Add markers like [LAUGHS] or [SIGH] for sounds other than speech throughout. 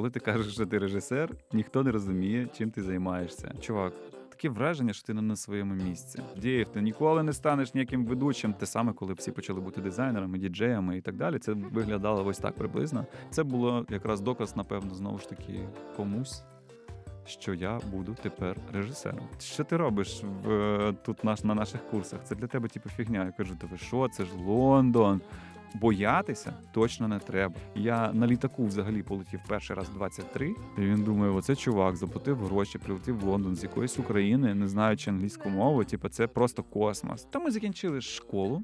коли ти кажеш, що ти режисер, ніхто не розуміє, чим ти займаєшся. Чувак, таке враження, що ти не на своєму місці. Дієв, ти ніколи не станеш ніяким ведучим. Те саме, коли всі почали бути дизайнерами, діджеями і так далі. Це виглядало ось так приблизно. Це було якраз доказ, напевно, знову ж таки комусь. Що я буду тепер режисером. Що ти робиш в тут наш на наших курсах? Це для тебе типу фігня. Я кажу, ви що, це ж Лондон. Боятися точно не треба. Я на літаку взагалі полетів перший раз 23, і він думає, оце чувак заплатив гроші, прилетів в Лондон з якоїсь України, не знаючи англійську мову. Типу, це просто космос. Та ми закінчили школу.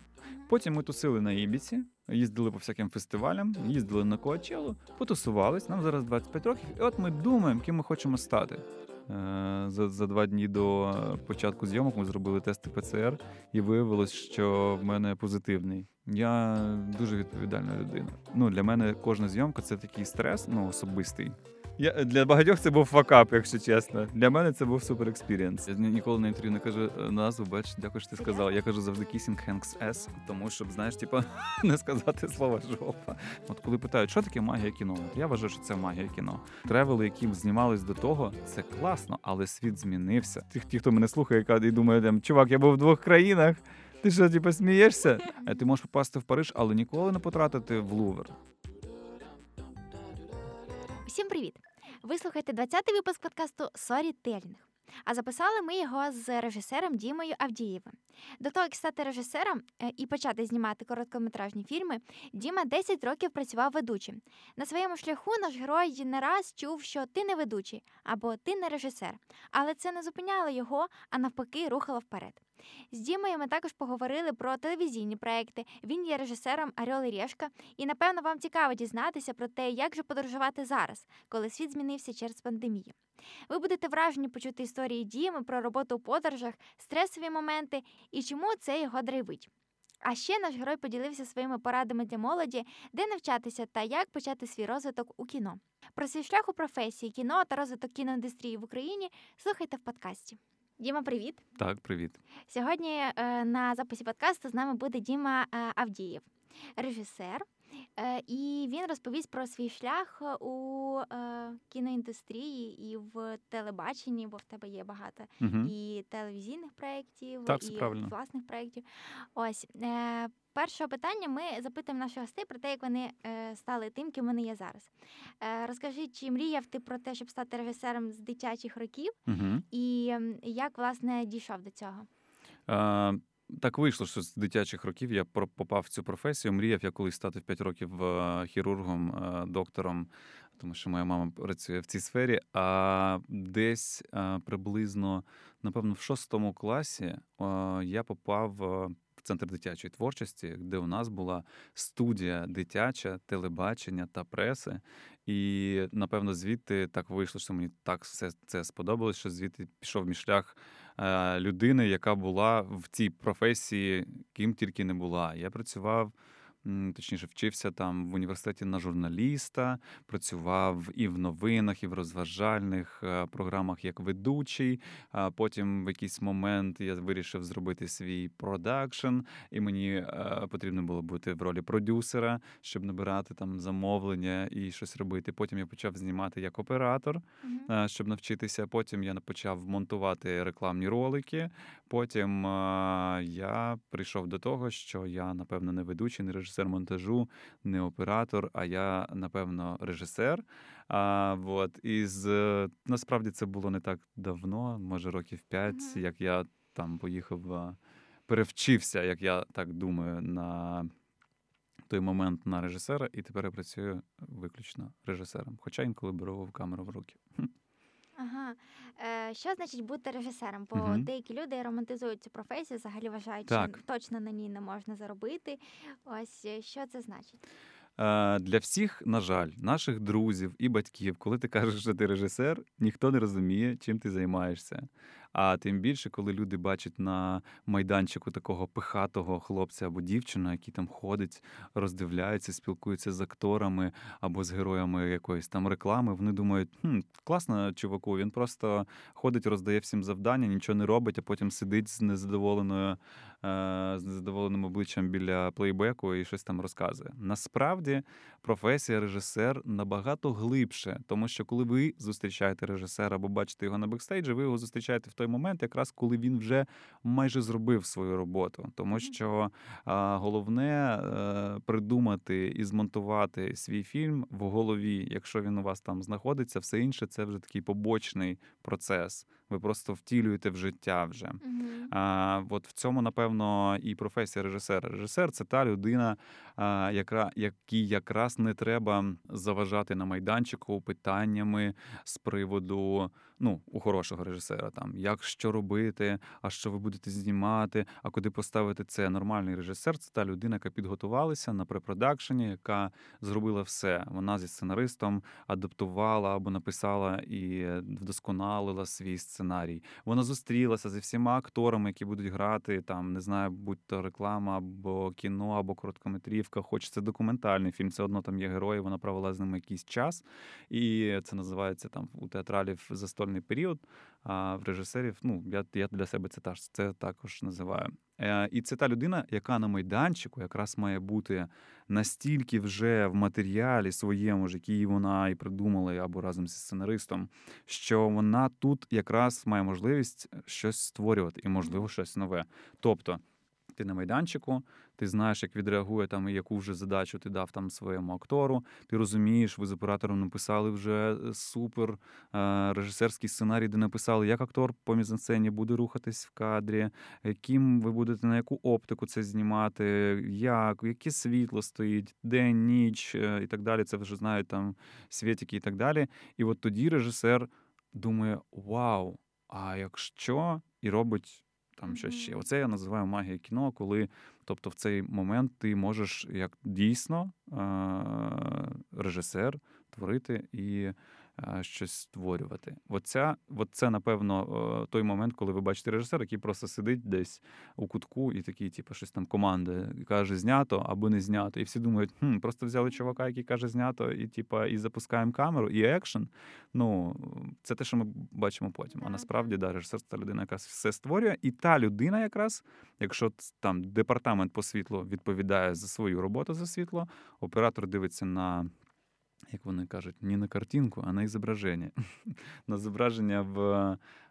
Потім ми тусили на Ібіці, їздили по всяким фестивалям, їздили на Коачелу, потусувались. Нам зараз 25 років, і от ми думаємо, ким ми хочемо стати. Е, за за два дні до початку зйомок ми зробили тести ПЦР, і виявилось, що в мене позитивний. Я дуже відповідальна людина. Ну для мене кожна зйомка це такий стрес, ну особистий. Я для багатьох це був факап, якщо чесно. Для мене це був супер experience. Я ніколи на інтерв'ю не кажу е, назву, бач, дякую, що ти сказав. Я кажу завжди Kissing Hank's Ass, тому щоб знаєш, типа [LAUGHS] не сказати слово жопа. От коли питають, що таке магія кіно, я вважаю, що це магія кіно. Тревели, які знімались до того, це класно, але світ змінився. Ті, ті хто мене слухає, і думає, там чувак, я був в двох країнах. Ти що, типу, смієшся? Ти можеш попасти в Париж, але ніколи не потрапити в Лувр. Всім привіт! Ви слухаєте 20-й випуск подкасту Sorry Telling. А записали ми його з режисером Дімою Авдієвим. До того, як стати режисером е, і почати знімати короткометражні фільми, Діма 10 років працював ведучим. На своєму шляху наш герой не раз чув, що ти не ведучий або ти не режисер. Але це не зупиняло його, а навпаки, рухало вперед. З Дімою ми також поговорили про телевізійні проекти. Він є режисером Арьол і Решка, і напевно вам цікаво дізнатися про те, як же подорожувати зараз, коли світ змінився через пандемію. Ви будете вражені почути історії Діми про роботу у подорожах, стресові моменти і чому це його драйвить. А ще наш герой поділився своїми порадами для молоді, де навчатися та як почати свій розвиток у кіно. Про свій шлях у професії, кіно та розвиток кіноіндустрії в Україні слухайте в подкасті. Діма, привіт. Так, привіт. Сьогодні е, на записі подкасту з нами буде Діма е, Авдієв, режисер. Е, і він розповість про свій шлях у кіноіндустрії і в телебаченні, бо в тебе є багато угу. і телевізійних проєктів, так, і правильно. власних проєктів. Ось першого питання ми запитуємо наших гостей про те, як вони е, стали тим, ким вони є зараз. Е, розкажи, чи мріяв ти про те, щоб стати режисером з дитячих років, угу. і як власне дійшов до цього? Так вийшло, що з дитячих років я попав в цю професію. Мріяв я колись стати в 5 років е, хірургом, доктором, тому що моя мама працює в цій сфері. А десь приблизно, напевно, в шостому класі я попав в центр дитячої творчості, де у нас була студія дитяча, телебачення та преси. І напевно звідти так вийшло, що мені так все це сподобалось, що звідти пішов мій шлях е, людини, яка була в цій професії, ким тільки не була. Я працював точніше, вчився там в університеті на журналіста, працював і в новинах, і в розважальних е, програмах як ведучий. А потім в якийсь момент я вирішив зробити свій продакшн, і мені е, потрібно було бути в ролі продюсера, щоб набирати там замовлення і щось робити. Потім я почав знімати як оператор, mm-hmm. щоб навчитися. Потім я почав монтувати рекламні ролики. Потім я прийшов до того, що я напевно не ведучий, не режисер режисер монтажу, не оператор, а я, напевно, режисер. А, вот, І з, насправді це було не так давно, може років п'ять, mm-hmm. як я там поїхав, перевчився, як я так думаю, на той момент на режисера, і тепер я працюю виключно режисером. Хоча інколи беру в камеру в руки. Ага. Е, Що значить бути режисером? Бо угу. деякі люди романтизують цю професію, взагалі вважають, так. що точно на ній не можна заробити. Ось е, що це значить? Е, Для всіх, на жаль, наших друзів і батьків, коли ти кажеш, що ти режисер, ніхто не розуміє, чим ти займаєшся. А тим більше, коли люди бачать на майданчику такого пихатого хлопця або дівчину, який там ходить, роздивляється, спілкується з акторами або з героями якоїсь там реклами, вони думають, хм, класно, чуваку, він просто ходить, роздає всім завдання, нічого не робить, а потім сидить з незадоволеною, е, з незадоволеним обличчям біля плейбеку і щось там розказує. Насправді професія режисер набагато глибше, тому що коли ви зустрічаєте режисера або бачите його на бекстейджі, ви його зустрічаєте в той момент, якраз коли він вже майже зробив свою роботу. Тому що головне е, придумати і змонтувати свій фільм в голові, якщо він у вас там знаходиться, все інше це вже такий побочний процес. Ви просто втілюєте в життя вже. Мгм. А, от в цьому, напевно, і професія режисера. Режисер це та людина, а, яка, якій якраз не треба заважати на майданчику питаннями з приводу, ну, у хорошого режисера, там, як що робити, а що ви будете знімати, а куди поставити це. Нормальний режисер це та людина, яка підготувалася на препродакшені, яка зробила все. Вона зі сценаристом адаптувала або написала і вдосконалила свій сценарій. Вона зустрілася зі всіма акторами, які будуть грати там, не знаю, будь то реклама або кіно, або короткометрівка, хоч це документальний фільм, все одно там є герої, вона провела з ними якийсь час. І це називається там у театралів застольний період. А в режисерів, ну я, я для себе це це також називаю. Е, І це та людина, яка на майданчику якраз має бути настільки вже в матеріалі своєму ж, який вона і придумала, або разом зі сценаристом, що вона тут якраз має можливість щось створювати і, можливо, щось нове. Тобто. Ти на майданчику, ти знаєш, як відреагує там і яку вже задачу ти дав там своєму актору. Ти розумієш, ви з оператором написали вже е, супер е, режисерський сценарій, де написали, як актор по мізансцені буде рухатись в кадрі, яким ви будете на яку оптику це знімати, як, яке світло стоїть, день, ніч е, і так далі. Це вже знають там світики і так далі. І от тоді режисер думає: Вау! А якщо і робить там щось ще. Оце я називаю магія кіно, коли, тобто, в цей момент ти можеш як дійсно е- режисер творити і щось створювати. Оця, от це, напевно, е, той момент, коли ви бачите режисера, який просто сидить десь у кутку і такий, типу, щось там команда каже, знято або не знято. І всі думають, хм, просто взяли чувака, який каже, знято, і типа, і запускаємо камеру, і екшен. Ну, це те, що ми бачимо потім. А насправді, да, режисер це та людина, яка все створює, і та людина, якраз, якщо там департамент по світлу відповідає за свою роботу за світло, оператор дивиться на. Як вони кажуть, не на картинку, а на зображення. [LAUGHS] на зображення, в,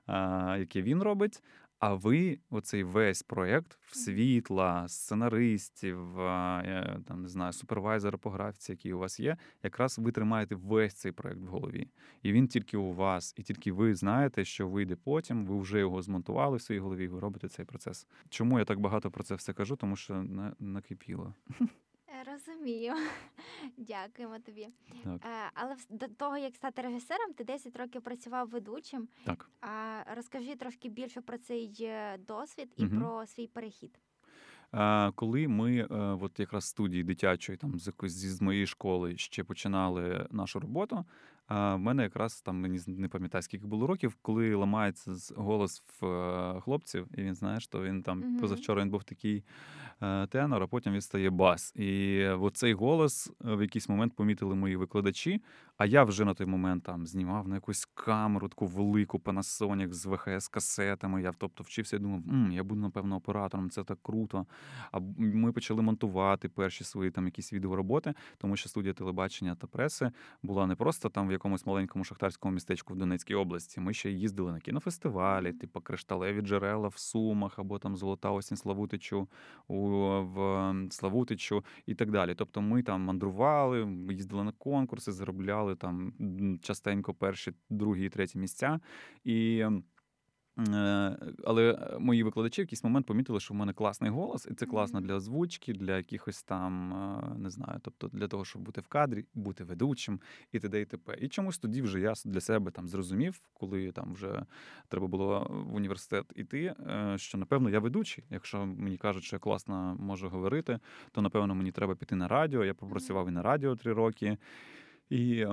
а, яке він робить. А ви, оцей весь проєкт в світла, сценаристів, а, е, там не знаю, супервайзера по графіці, який у вас є, якраз ви тримаєте весь цей проєкт в голові. І він тільки у вас, і тільки ви знаєте, що вийде потім. Ви вже його змонтували в своїй голові, ви робите цей процес. Чому я так багато про це все кажу? Тому що на- накипіло. [LAUGHS] Розумію. [LAUGHS] Дякуємо тобі. Так. Е, Але до того, як стати режисером, ти 10 років працював ведучим. Так. А розкажи трошки більше про цей е, досвід і Мгм. про свій перехід. Коли ми, е, от якраз студії дитячої, там з з моєї школи ще починали нашу роботу. В мене якраз там мені не пам'ятаю, скільки було років, коли ламається голос в хлопців, і він знає, що він там позавчора він був такий тенор, а потім відстає бас. І оцей голос е, в якийсь момент помітили мої викладачі. А я вже на той момент там знімав на якусь камеру, таку велику Panasonic з ВХС касетами. Я тобто вчився і думав, М, я буду, напевно, оператором, це так круто. А ми почали монтувати перші свої там якісь відеороботи, тому що студія телебачення та преси була не просто там в якомусь маленькому шахтарському містечку в Донецькій області. Ми ще їздили на кінофестивалі, типу кришталеві джерела в Сумах або там Золота осінь Славутичу у в Славутичу і так далі. Тобто ми там мандрували, їздили на конкурси, заробляли там частенько перші, другі і треті місця. І Е, Але мої викладачі в якийсь момент помітили, що в мене класний голос, і це класно для озвучки, для якихось там, е, не знаю, тобто для того, щоб бути в кадрі, бути ведучим і т.д. і т.п. І чомусь тоді вже я для себе там зрозумів, коли там вже треба було в університет іти, е, що напевно я ведучий. Якщо мені кажуть, що я класно можу говорити, то напевно мені треба піти на радіо. Я попрацював і на радіо три роки. І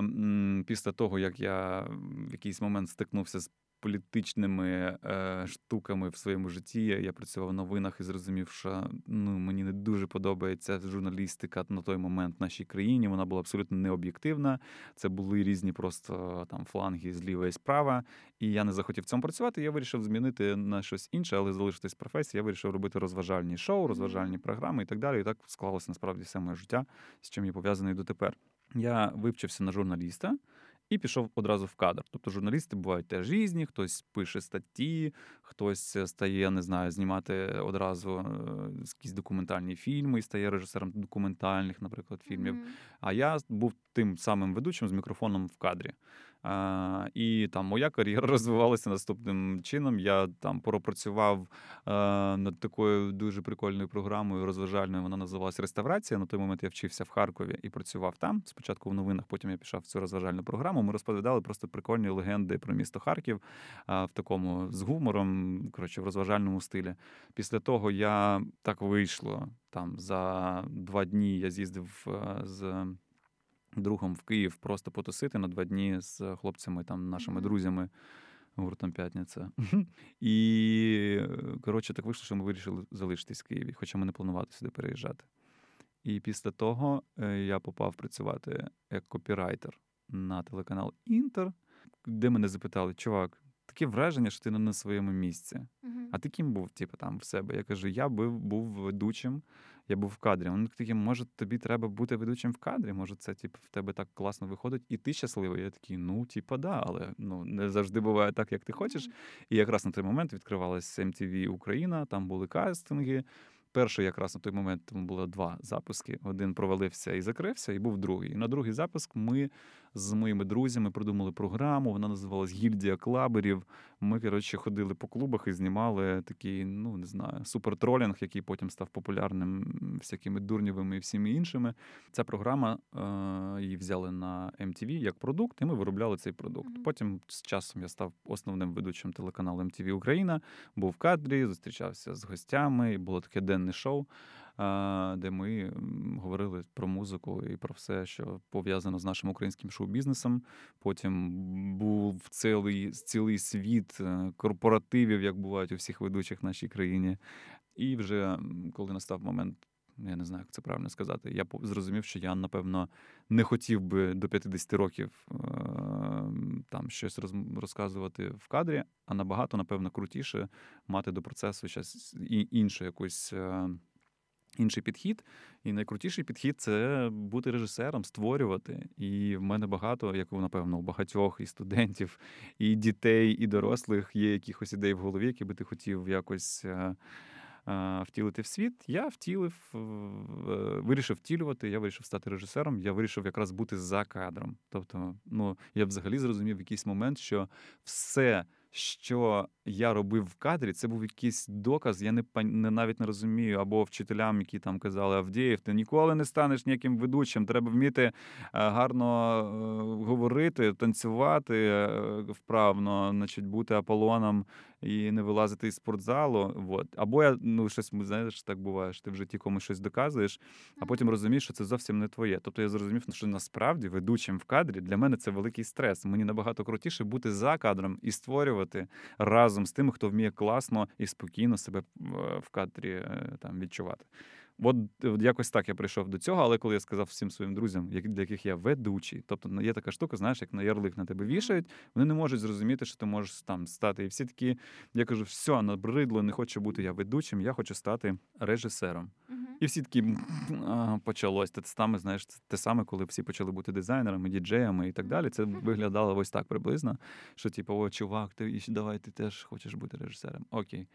після того, як я в якийсь момент стикнувся з політичними е, штуками в своєму житті, я працював в новинах і зрозумів, що ну, мені не дуже подобається журналістика на той момент в нашій країні. Вона була абсолютно необ'єктивна. Це були різні просто там фланги зліва і справа. І я не захотів в цьому працювати. Я вирішив змінити на щось інше, але залишитись професії. Я вирішив робити розважальні шоу, розважальні програми і так далі. І так склалося насправді все моє життя, з чим я пов'язаний дотепер. Я вивчився на журналіста і пішов одразу в кадр. Тобто журналісти бувають теж різні, хтось пише статті, хтось стає, не знаю, знімати одразу е, якісь документальні фільми і стає режисером документальних, наприклад, фільмів. Мгм. А я був тим самим ведучим з мікрофоном в кадрі. І там моя кар'єра [LAUGHS] розвивалася наступним чином. Я там пропрацював е, над такою дуже прикольною програмою розважальною. Вона називалась Реставрація. На той момент я вчився в Харкові і працював там. Спочатку в новинах, потім я пішов в цю розважальну програму. Ми розповідали просто прикольні легенди про місто Харків а, в такому з гумором, коротше, в розважальному стилі. Після того я так вийшло. Там за два дні я з'їздив е, з другом в Київ просто потусити на два дні з хлопцями, там нашими друзями. Гуртом П'ятниця. І коротше, так вийшло, що ми вирішили залишитись в Києві, хоча ми не планували сюди переїжджати. І після того е, я попав працювати як копірайтер на телеканал Інтер, де мене запитали: чувак, таке враження, що ти не на своєму місці. Мгм. А ти ким був, типу, там в себе? Я кажу, я був, був ведучим, я був в кадрі. Вони такі, може, тобі треба бути ведучим в кадрі? Може, це типу, в тебе так класно виходить, і ти щасливий? Я такий, ну, типа, да, але ну не завжди буває так, як ти хочеш. Мгм. І якраз на той момент відкривалась MTV Україна, там були кастинги. Перший якраз на той момент тому було два запуски. Один провалився і закрився, і був другий. І на другий запуск ми з моїми друзями придумали програму. Вона називалась Гільдія клаберів. Ми, коротше, ходили по клубах і знімали такий, ну не знаю, супертролінг, який потім став популярним всякими дурнєвими і всіми іншими. Ця програма е, її взяли на MTV як продукт, і ми виробляли цей продукт. Мгм. Потім з часом я став основним ведучим телеканалу MTV Україна, був в кадрі, зустрічався з гостями. і Було таке денне шоу, де ми говорили про музику і про все, що пов'язано з нашим українським шоу-бізнесом. Потім був цілий, цілий світ е, корпоративів, як бувають у всіх ведучих в нашій країні. І вже коли настав момент. Я не знаю, як це правильно сказати. Я зрозумів, що я, напевно, не хотів би до 50 років е, там щось роз- розказувати в кадрі, а набагато, напевно, крутіше мати до процесу щось і- іншу якусь. е, Інший підхід, і найкрутіший підхід це бути режисером, створювати. І в мене багато, як напевно, у багатьох і студентів, і дітей, і дорослих є якихось ідей в голові, які би ти хотів якось е, е, втілити в світ. Я втілив, е, вирішив втілювати, я вирішив стати режисером, я вирішив якраз бути за кадром. Тобто, ну я взагалі зрозумів в якийсь момент, що все. Що я робив в кадрі, це був якийсь доказ. Я не не навіть не розумію, або вчителям, які там казали Авдіїв, ти ніколи не станеш ніяким ведучим. Треба вміти е, гарно е, говорити, танцювати е, вправно, значить, бути Аполлоном і не вилазити із спортзалу. Вот. Або я ну щось знаєш, так буває, що ти в житті комусь щось доказуєш, а потім розумієш, що це зовсім не твоє. Тобто я зрозумів, що насправді ведучим в кадрі для мене це великий стрес. Мені набагато крутіше бути за кадром і створювати разом з тими, хто вміє класно і спокійно себе е, в кадрі е, там відчувати. От якось так я прийшов до цього, але коли я сказав всім своїм друзям, для яких я ведучий, тобто ну, є така штука, знаєш, як на ярлик на тебе вішають, вони не можуть зрозуміти, що ти можеш там стати. І всі такі, я кажу, все, набридло, не хочу бути я ведучим, я хочу стати режисером. Мгм. І всі такі почалось. Те саме, знаєш, це те саме, коли всі почали бути дизайнерами, діджеями і так далі. Це виглядало ось так приблизно. Що, типу, о, чувак, ти давай ти теж хочеш бути режисером. Окей.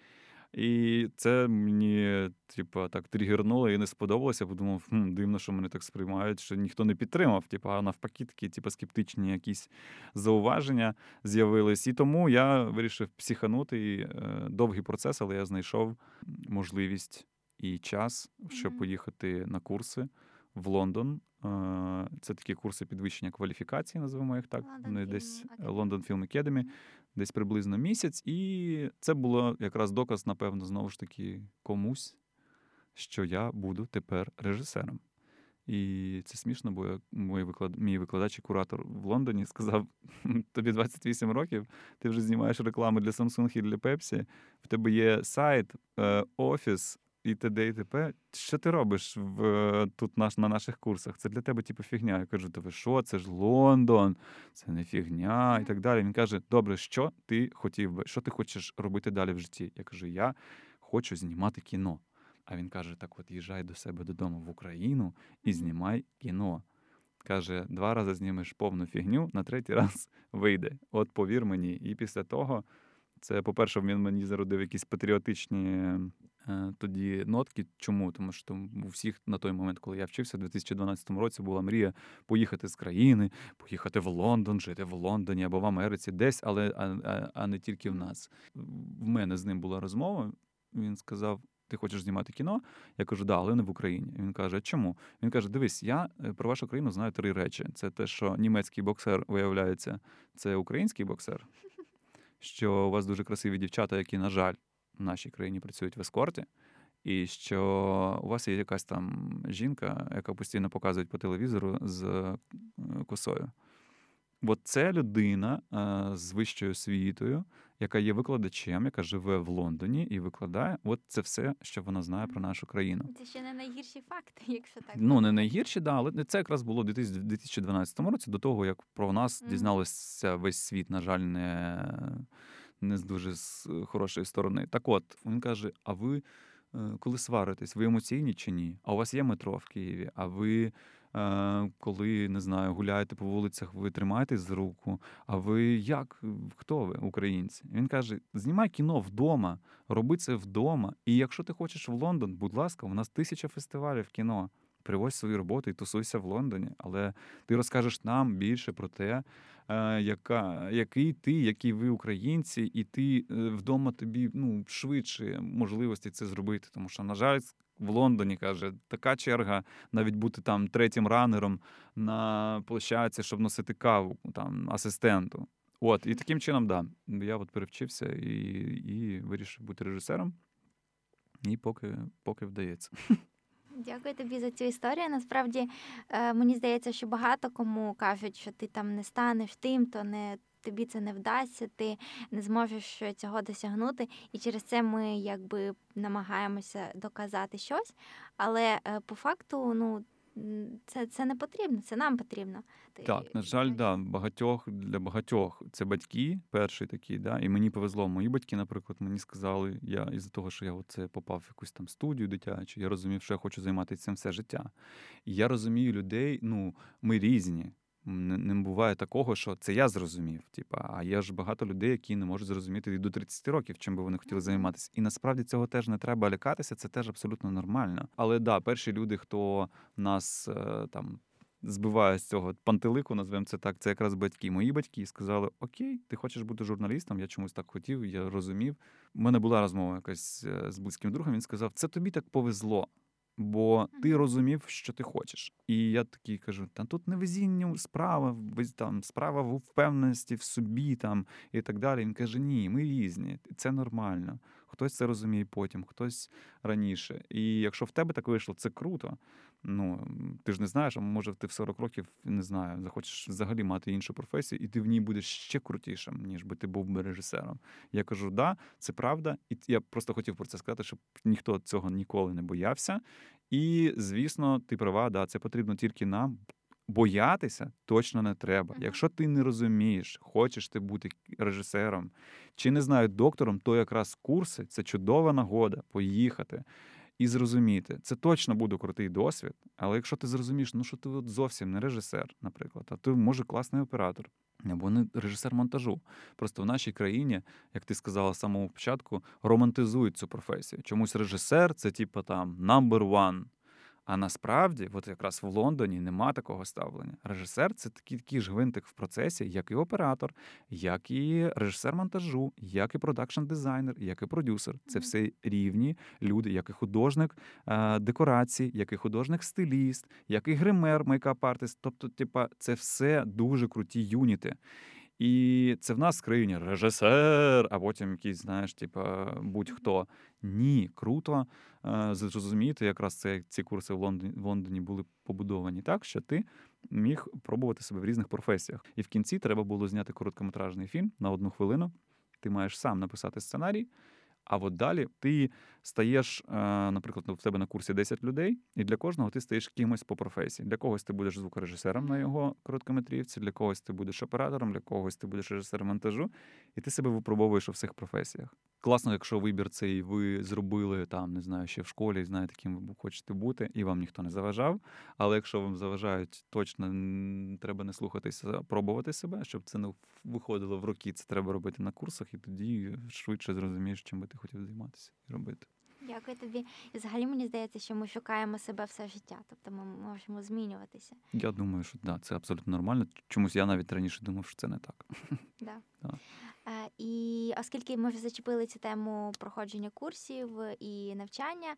І це мені, типу, так тригернуло і не сподобалося. Подумав, хм, дивно, що мене так сприймають, що ніхто не підтримав. Типу, а навпаки, такі, типу, скептичні якісь зауваження з'явились. І тому я вирішив психанути. І, е, довгий процес, але я знайшов можливість і час, щоб поїхати на курси в Лондон. Е, Це такі курси підвищення кваліфікації, називаємо їх так. Вони десь. London Film Academy, десь приблизно місяць. І це було якраз доказ, напевно, знову ж таки, комусь, що я буду тепер режисером. І це смішно, бо мій, виклад... мій викладач і куратор в Лондоні сказав: тобі 28 років, ти вже знімаєш рекламу для Samsung і для Pepsi, в тебе є сайт, е, офіс і т.д. і т.п. Що ти робиш в тут наш, на наших курсах? Це для тебе типу фігня. Я кажу, то ви що, це ж Лондон, це не фігня і так далі. Він каже: Добре, що ти хотів би, що ти хочеш робити далі в житті? Я кажу, я хочу знімати кіно. А він каже: так, от їжджай до себе додому в Україну і знімай кіно. Каже, два рази знімеш повну фігню, на третій раз [LAUGHS] вийде. От повір мені. І після того, це, по-перше, він мені зародив якісь патріотичні е, тоді нотки. Чому? Тому що у всіх на той момент, коли я вчився, в 2012 році була мрія поїхати з країни, поїхати в Лондон, жити в Лондоні або в Америці, десь, але а, а, а не тільки в нас. В мене з ним була розмова. Він сказав: ти хочеш знімати кіно? Я кажу, да, але не в Україні. Він каже, чому? Він каже: Дивись, я е, про вашу країну знаю три речі: це те, що німецький боксер виявляється, це український боксер, що у вас дуже красиві дівчата, які, на жаль, в нашій країні працюють в ескорті. І що у вас є якась там жінка, яка постійно показує по телевізору з е, косою. От це людина з вищою освітою, яка є викладачем, яка живе в Лондоні і викладає. От це все, що вона знає про нашу країну. Це ще не найгірші факти, якщо так. Ну не найгірші, да, але це якраз було у 2012 році, до того як про нас mm. дізналися весь світ, на жаль, не, не з дуже з хорошої сторони. Так, от він каже: а ви е, коли сваритесь, ви емоційні чи ні? А у вас є метро в Києві? А ви. Е, коли не знаю, гуляєте по вулицях, ви тримаєтесь за руку. А ви як? Хто ви, українці? Він каже: знімай кіно вдома, роби це вдома. І якщо ти хочеш в Лондон, будь ласка, у нас тисяча фестивалів кіно. Привозь свої роботи і тусуйся в Лондоні, але ти розкажеш нам більше про те, е, яка, який ти, які ви українці, і ти е, вдома тобі ну швидше можливості це зробити. Тому що, на жаль, в Лондоні каже, така черга навіть бути там третім ранером на площадці, щоб носити каву там асистенту. От, і таким чином, да, я от перевчився і і вирішив бути режисером, і поки, поки вдається. [LAUGHS] Дякую тобі за цю історію. Насправді е, мені здається, що багато кому кажуть, що ти там не станеш тим, то не тобі це не вдасться, ти не зможеш цього досягнути. І через це ми якби намагаємося доказати щось. Але е, по факту, ну. Це це не потрібно, це нам потрібно. Так, на жаль, да, багатьох для багатьох це батьки, перші такі, да, і мені повезло. Мої батьки, наприклад, мені сказали, я із-за того, що я оце попав в якусь там студію дитячу, я розумів, що я хочу займатися цим все життя. І я розумію людей, ну, ми різні не, не буває такого, що це я зрозумів. Типа, а є ж багато людей, які не можуть зрозуміти і до 30 років, чим би вони хотіли займатися. І насправді цього теж не треба лякатися, це теж абсолютно нормально. Але да, перші люди, хто нас е, там. Збиває з цього пантелику, назвемо це так. Це якраз батьки. Мої батьки сказали: Окей, ти хочеш бути журналістом? Я чомусь так хотів, я розумів. У мене була розмова якась е, з близьким другом. Він сказав: Це тобі так повезло бо ти розумів, що ти хочеш. І я такий кажу: та тут не везіння справа, там справа в впевненості в собі там і так далі. Він каже: Ні, ми різні, це нормально. Хтось це розуміє потім, хтось раніше. І якщо в тебе так вийшло, це круто. Ну ти ж не знаєш, а може ти в 40 років не знаю, захочеш взагалі мати іншу професію, і ти в ній будеш ще крутішим, ніж би ти був би режисером. Я кажу, да, це правда, і я просто хотів про це сказати, щоб ніхто цього ніколи не боявся. І звісно, ти права, да, це потрібно тільки нам. Боятися точно не треба. Якщо ти не розумієш, хочеш ти бути режисером чи не знаю, доктором, то якраз курси це чудова нагода поїхати і зрозуміти. Це точно буде крутий досвід. Але якщо ти зрозумієш, ну що ти от зовсім не режисер, наприклад, а ти може класний оператор. Або не режисер монтажу. Просто в нашій країні, як ти сказала з самого початку, романтизують цю професію. Чомусь режисер це типу там number one. А насправді, от якраз в Лондоні нема такого ставлення. Режисер це такий такий ж гвинтик в процесі, як і оператор, як і режисер монтажу, як і продакшн-дизайнер, як і продюсер. Це все рівні люди, як і художник декорації, як і художник стиліст, як і гример, makeup artist Тобто, типа, це все дуже круті юніти. І це в нас в країні режисер, а потім якийсь, знаєш, типа будь-хто. Ні, круто е, зрозуміти, якраз це ці курси в Лондоні в Лондоні були побудовані так, що ти міг пробувати себе в різних професіях. І в кінці треба було зняти короткометражний фільм на одну хвилину. Ти маєш сам написати сценарій. А от далі ти стаєш, е, наприклад, в тебе на курсі 10 людей, і для кожного ти стаєш кимось по професії. Для когось ти будеш звукорежисером на його короткометрівці, для когось ти будеш оператором, для когось ти будеш режисером монтажу, і ти себе випробовуєш у всіх професіях. Класно, якщо вибір цей ви зробили там, не знаю, ще в школі, знаєте, ким ви хочете бути, і вам ніхто не заважав. Але якщо вам заважають, точно треба не слухатися, пробувати себе, щоб це не виходило в роки. Це треба робити на курсах, і тоді швидше зрозумієш, чим би ти хотів займатися і робити. Дякую тобі. І взагалі мені здається, що ми шукаємо себе все життя, тобто ми можемо змінюватися. Я думаю, що да, це абсолютно нормально. Чомусь я навіть раніше думав, що це не так. Да. Да. Е, і оскільки ми вже зачепили цю тему проходження курсів і навчання,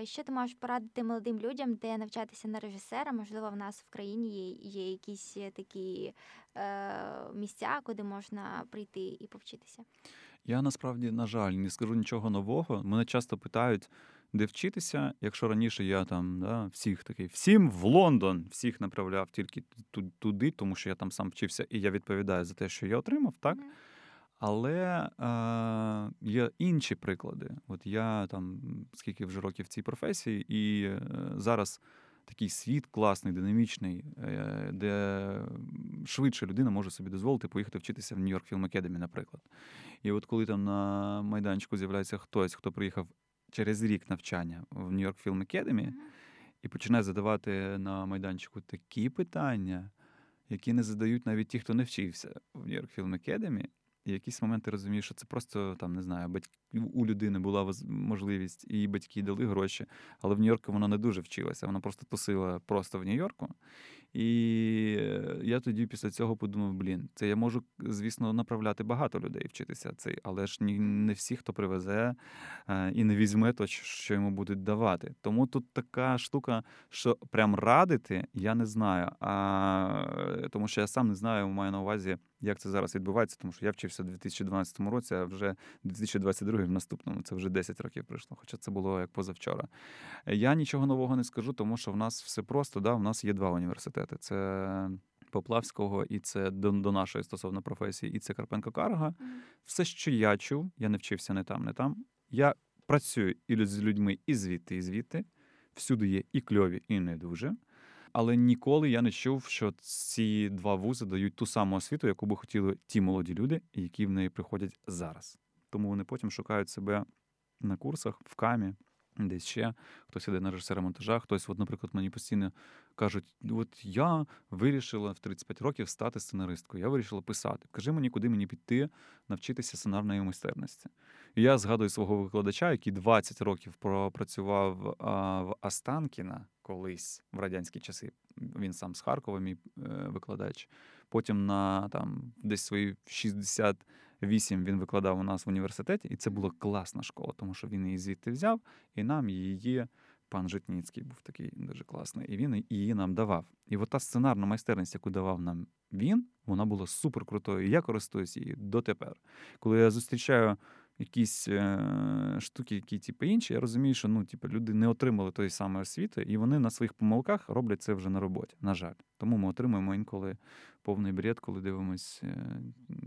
е, що ти можеш порадити молодим людям, де навчатися на режисера? Можливо, в нас в країні є, є якісь такі е, місця, куди можна прийти і повчитися? Я насправді, на жаль, не скажу нічого нового. Мене часто питають, де вчитися. Якщо раніше я там да, всіх такий, всім в Лондон, всіх направляв тільки туди, тому що я там сам вчився, і я відповідаю за те, що я отримав, так. Але е, є інші приклади. От я там скільки вже років в цій професії, і е, зараз такий світ класний, динамічний, е, де швидше людина може собі дозволити поїхати вчитися в Нью-Йорк Film Academy, наприклад. І от коли там на майданчику з'являється хтось, хто приїхав через рік навчання в Нью-Йорк Film Academy, і починає задавати на майданчику такі питання, які не задають навіть ті, хто не вчився в Нью-Йорк Film Academy, і в якийсь момент ти розумієш, що це просто там не знаю, батьки у людини була можливість, і батьки дали гроші, але в Нью-Йорку вона не дуже вчилася. Вона просто тусила просто в Нью-Йорку. І я тоді після цього подумав: блін, це я можу, звісно, направляти багато людей вчитися цей, але ж не всі, хто привезе е, і не візьме то, що йому будуть давати. Тому тут така штука, що прям радити, я не знаю. А тому що я сам не знаю, маю на увазі, як це зараз відбувається, тому що я вчився в 2012 році, а вже 2022 в наступному це вже 10 років пройшло. Хоча це було як позавчора. Я нічого нового не скажу, тому що в нас все просто. Да, У нас є два університети: це Поплавського і це до, до нашої стосовно професії, і це Карпенко Карга. Все, що я чув, я не вчився не там, не там. Я працюю і з людьми і звідти, і звідти. Всюди є і кльові, і не дуже. Але ніколи я не чув, що ці два вузи дають ту саму освіту, яку би хотіли ті молоді люди, які в неї приходять зараз. Тому вони потім шукають себе на курсах в камі, десь ще хтось іде на режисера монтажа, хтось, от, наприклад, мені постійно кажуть: от я вирішила в 35 років стати сценаристкою, я вирішила писати. Кажи мені, куди мені піти навчитися сценарної майстерності. І я згадую свого викладача, який 20 років пропрацював а, в Астанкіна колись в радянські часи. Він сам з Харкова, мій е, викладач. Потім на там десь свої 60 Вісім він викладав у нас в університеті, і це була класна школа, тому що він її звідти взяв, і нам її пан Житніцький був такий дуже класний, і він її нам давав. І от та сценарна майстерність, яку давав нам він, вона була суперкрутою. Я користуюсь її дотепер. Коли я зустрічаю якісь е, штуки, які типу, інші, я розумію, що ну, типу, люди не отримали тої самої освіти, і вони на своїх помилках роблять це вже на роботі. На жаль. Тому ми отримуємо інколи повний бред, коли дивимось е,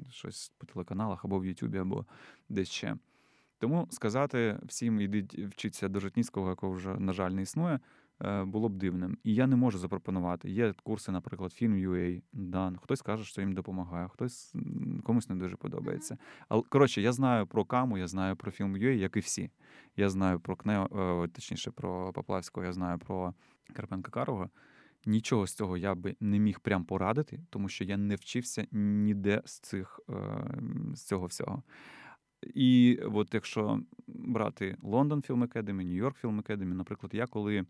щось по телеканалах або в Ютубі, або десь ще. Тому сказати всім, ідіть вчитися до Житніцького, якого вже, на жаль, не існує. Е, було б дивним. І я не можу запропонувати. Є курси, наприклад, фільм UA, да, хтось каже, що їм допомагає, хтось комусь не дуже подобається. Але коротше, я знаю про каму, я знаю про фільм UA, як і всі. Я знаю про КНЕО, точніше про Поплавського, я знаю про Карпенка Карова. Нічого з цього я би не міг прям порадити, тому що я не вчився ніде з цих е, з цього всього. І от якщо брати London Film Academy, New York Film Academy, наприклад, я коли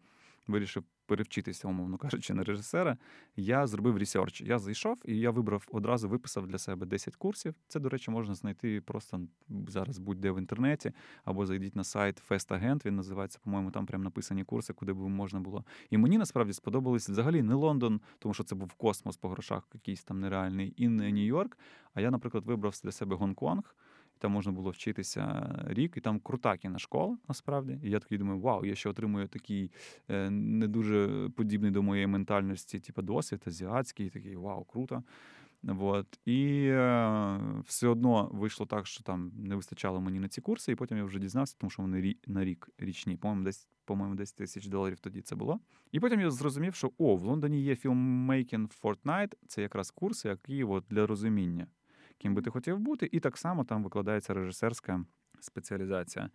вирішив перевчитися, умовно кажучи, на режисера, я зробив ресерч. Я зайшов і я вибрав одразу виписав для себе 10 курсів. Це, до речі, можна знайти просто зараз будь-де в інтернеті, або зайдіть на сайт Festagent. Він називається, по-моєму, там прям написані курси, куди б можна було. І мені насправді сподобались взагалі не Лондон, тому що це був космос по грошах, якийсь там нереальний, і не Нью-Йорк. А я, наприклад, вибрав для себе Гонконг. Там можна було вчитися рік, і там крута кіношкола, насправді. І я такий думаю, вау, я ще отримую такий е, не дуже подібний до моєї ментальності, типу досвід, азіатський, такий вау, круто. Вот. І е, все одно вийшло так, що там не вистачало мені на ці курси, і потім я вже дізнався, тому що вони рі, на рік річні. По-моєму, десь по-моєму, 10 тисяч доларів тоді це було. І потім я зрозумів, що о, в Лондоні є Filmmaking Fortnite, це якраз курси, які от для розуміння ким би ти хотів бути, і так само там викладається режисерська спеціалізація.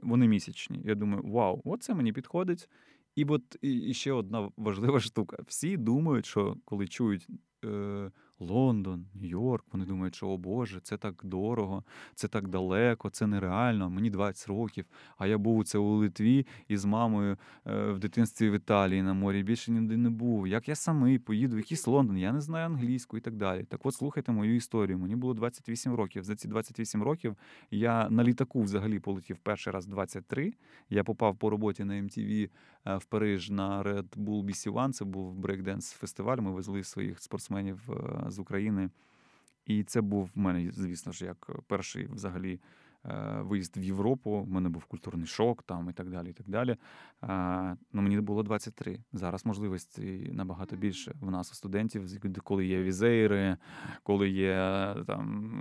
Вони місячні. Я думаю, вау, от це мені підходить. І от і ще одна важлива [LAUGHS] штука. Всі думають, що коли чують. Е, Лондон, Нью-Йорк. Вони думають, що о Боже, це так дорого, це так далеко, це нереально. Мені 20 років. А я був це у Литві із мамою е, в дитинстві в Італії на морі. Більше ніде не був. Як я самий поїду, в якийсь Лондон, я не знаю англійську і так далі. Так от слухайте мою історію. Мені було 28 років. За ці 28 років я на літаку взагалі полетів перший раз 23. Я попав по роботі на MTV е, в Париж на Red Bull BC One. Це був брейкденс фестиваль. Ми везли своїх спортсменів е, з України. І це був в мене, звісно ж, як перший взагалі е, виїзд в Європу. В мене був культурний шок там і так далі. і так далі. Ну, Мені було 23. Зараз можливості набагато більше. В нас у студентів, коли є візейри, коли є там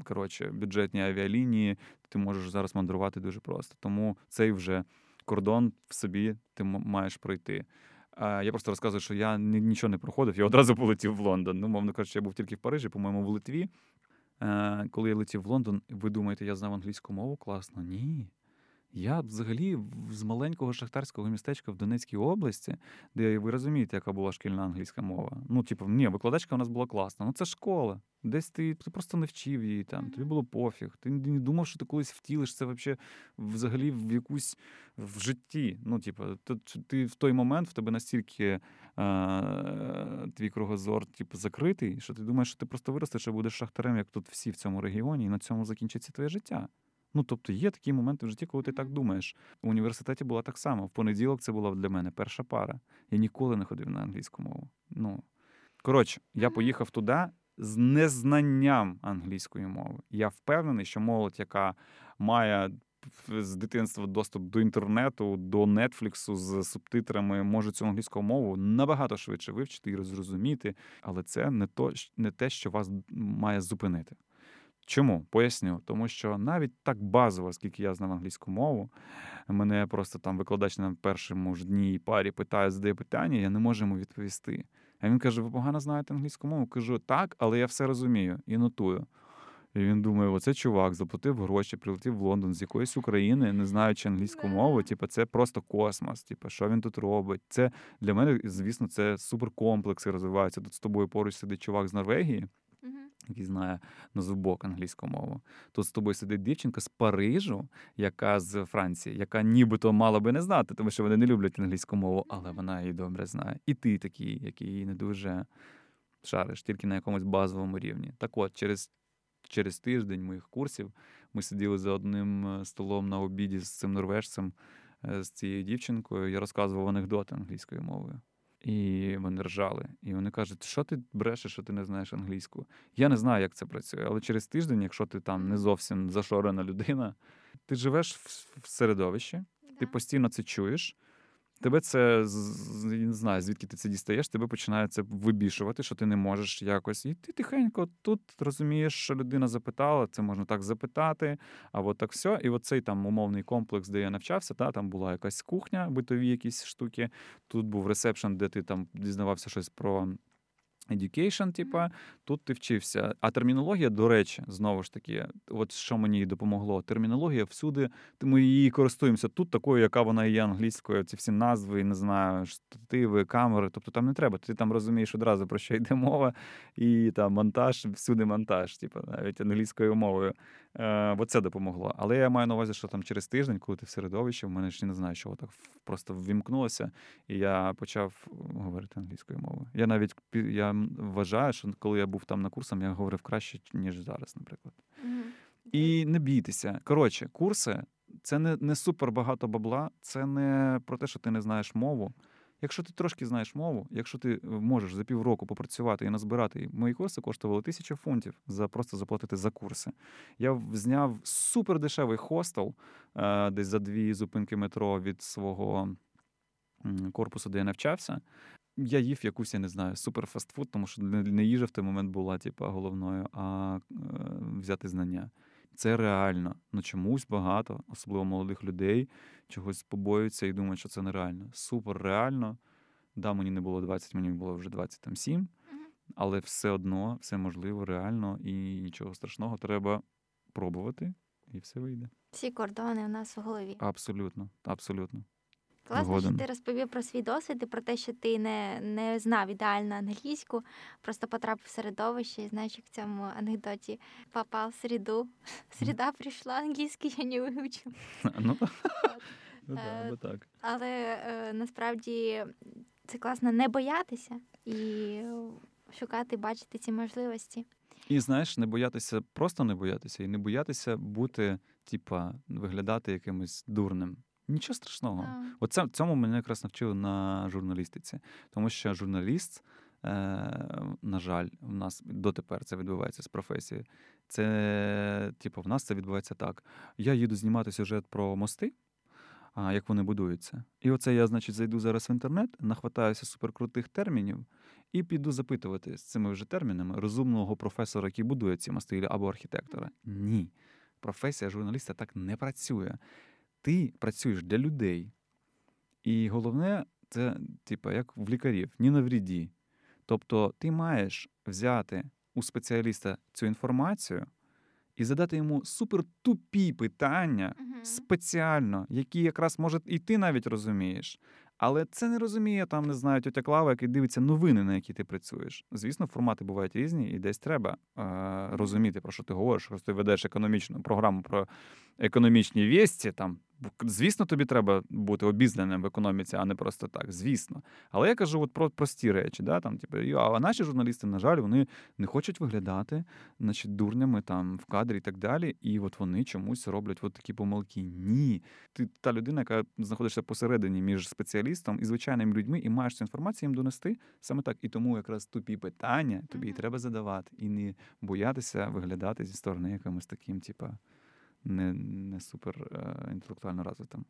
е, коротше, бюджетні авіалінії, ти можеш зараз мандрувати дуже просто. Тому цей вже кордон в собі ти маєш пройти. Я просто розказую, що я нічого не проходив, я одразу полетів в Лондон. Ну, мовно кажучи, я був тільки в Парижі, по-моєму, в Литві. Е, коли я летів в Лондон, ви думаєте, я знав англійську мову? Класно? Ні. Я взагалі з маленького шахтарського містечка в Донецькій області, де ви розумієте, яка була шкільна англійська мова. Ну, типу, ні, викладачка у нас була класна. Ну це школа. Десь ти ти просто не вчив її там, тобі було пофіг. Ти не думав, що ти колись втілиш це вообще взагалі в якусь в житті. Ну, типу, ти в той момент в тебе настільки а, твій кругозор типу, закритий, що ти думаєш, що ти просто виростеш і будеш шахтарем, як тут всі в цьому регіоні, і на цьому закінчиться твоє життя. Ну, тобто є такі моменти в житті, коли ти так думаєш. У університеті була так само. В понеділок це була для мене перша пара. Я ніколи не ходив на англійську мову. Ну коротше, я поїхав туди з незнанням англійської мови. Я впевнений, що молодь, яка має з дитинства доступ до інтернету, до нетфліксу з субтитрами, може цю англійську мову набагато швидше вивчити і зрозуміти, але це не то не те, що вас має зупинити. Чому? Поясню, тому що навіть так базово, скільки я знав англійську мову, мене просто там викладач на першому ж дні і парі питає, задає питання, я не можу йому відповісти. А він каже: Ви погано знаєте англійську мову? Кажу, так, але я все розумію і нотую. І він думає, оце чувак заплатив гроші, прилетів в Лондон з якоїсь України, не знаючи англійську мову. Типу, це просто космос. Типу, що він тут робить? Це для мене, звісно, це суперкомплекси розвиваються. Тут з тобою поруч сидить чувак з Норвегії який знає на зубок англійську мову. Тут з тобою сидить дівчинка з Парижу, яка з Франції, яка нібито мала би не знати, тому що вони не люблять англійську мову, але вона її добре знає. І ти такий, який не дуже шариш, тільки на якомусь базовому рівні. Так от, через через тиждень моїх курсів ми сиділи за одним е, столом на обіді з цим норвежцем, е, з цією дівчинкою. Я розказував анекдоти англійською мовою. І вони ржали. І вони кажуть, що ти брешеш, що ти не знаєш англійську. Я не знаю, як це працює, але через тиждень, якщо ти там не зовсім зашорена людина, ти живеш в середовищі, ти постійно це чуєш, Тебе це не знаю, звідки ти це дістаєш, тебе починає це вибішувати, що ти не можеш якось. І ти тихенько тут розумієш, що людина запитала, це можна так запитати, а от так все. І оцей там умовний комплекс, де я навчався, та, там була якась кухня, битові якісь штуки. Тут був ресепшн, де ти там дізнавався щось про education, типа, тут ти вчився. А термінологія, до речі, знову ж таки, от що мені допомогло. Термінологія всюди, ми її користуємося тут, такою, яка вона є англійською. Ці всі назви, не знаю, штативи, камери. Тобто там не треба. Ти там розумієш одразу про що йде мова, і там монтаж, всюди монтаж, типу, навіть англійською мовою. Е, Бо це допомогло. Але я маю на увазі, що там через тиждень, коли ти в середовищі, в мене ще не знаю, що так просто ввімкнулося, і я почав говорити англійською мовою. Я навіть я вважаю, що коли я був там на курсах, я говорив краще, ніж зараз, наприклад. Mm-hmm. І не бійтеся. Коротше, курси це не не супер багато бабла, це не про те, що ти не знаєш мову. Якщо ти трошки знаєш мову, якщо ти можеш за півроку попрацювати і назбирати мої курси, коштували тисячу фунтів за просто заплатити за курси. Я зняв супер дешевий хостел е, десь за дві зупинки метро від свого корпусу, де я навчався. Я їв якусь, я не знаю, суперфастфуд, тому що не їжа в той момент була, типу, головною, а е, взяти знання. Це реально. Ну чомусь багато, особливо молодих людей, чогось побоюються і думають, що це нереально. Супер реально. Да, мені не було 20, мені було вже 27, але все одно все можливо, реально і нічого страшного. Треба пробувати, і все вийде. Всі кордони у нас в голові. Абсолютно, абсолютно. Класно, Годен. що ти розповів про свій досвід і про те, що ти не не знав ідеально англійську, просто потрапив в середовище і знаєш, як в цьому анекдоті попав в середу. Середа прийшла, англійський я не вивчив. [LAUGHS] Ну, ну е, так. Але е, насправді це класно не боятися і шукати, бачити ці можливості. І знаєш, не боятися, просто не боятися, і не боятися бути, типа, виглядати якимось дурним. Нічого страшного. Yeah. Оце цьому мене якраз навчили на журналістиці, тому що журналіст, е, на жаль, в нас дотепер це відбувається з професії. Це, типу, в нас це відбувається так. Я їду знімати сюжет про мости, а, як вони будуються. І оце я, значить, зайду зараз в інтернет, нахватаюся суперкрутих термінів і піду запитувати з цими вже термінами розумного професора, який будує ці мости, або архітектора. Ні. Професія журналіста так не працює ти працюєш для людей. І головне, це, типу, як в лікарів, ні на вріді. Тобто, ти маєш взяти у спеціаліста цю інформацію і задати йому супертупі питання uh-huh. спеціально, які якраз може і ти навіть розумієш. Але це не розуміє там, не знаю, тетя Клава, який дивиться новини, на які ти працюєш. Звісно, формати бувають різні, і десь треба е, розуміти, про що ти говориш. Якщо ти ведеш економічну програму про економічні вісті, там Звісно, тобі треба бути обізнаним в економіці, а не просто так. Звісно. Але я кажу от про прості речі. Да? Там, типу, А наші журналісти, на жаль, вони не хочуть виглядати значить, дурнями там в кадрі і так далі. І от вони чомусь роблять от такі помилки. Ні. Ти та людина, яка знаходишся посередині між спеціалістом і звичайними людьми, і маєш цю інформацію їм донести саме так. І тому якраз тупі питання тобі mm-hmm. треба задавати і не боятися виглядати зі сторони якимось таким, типа не не супер е, інтелектуально розвитим.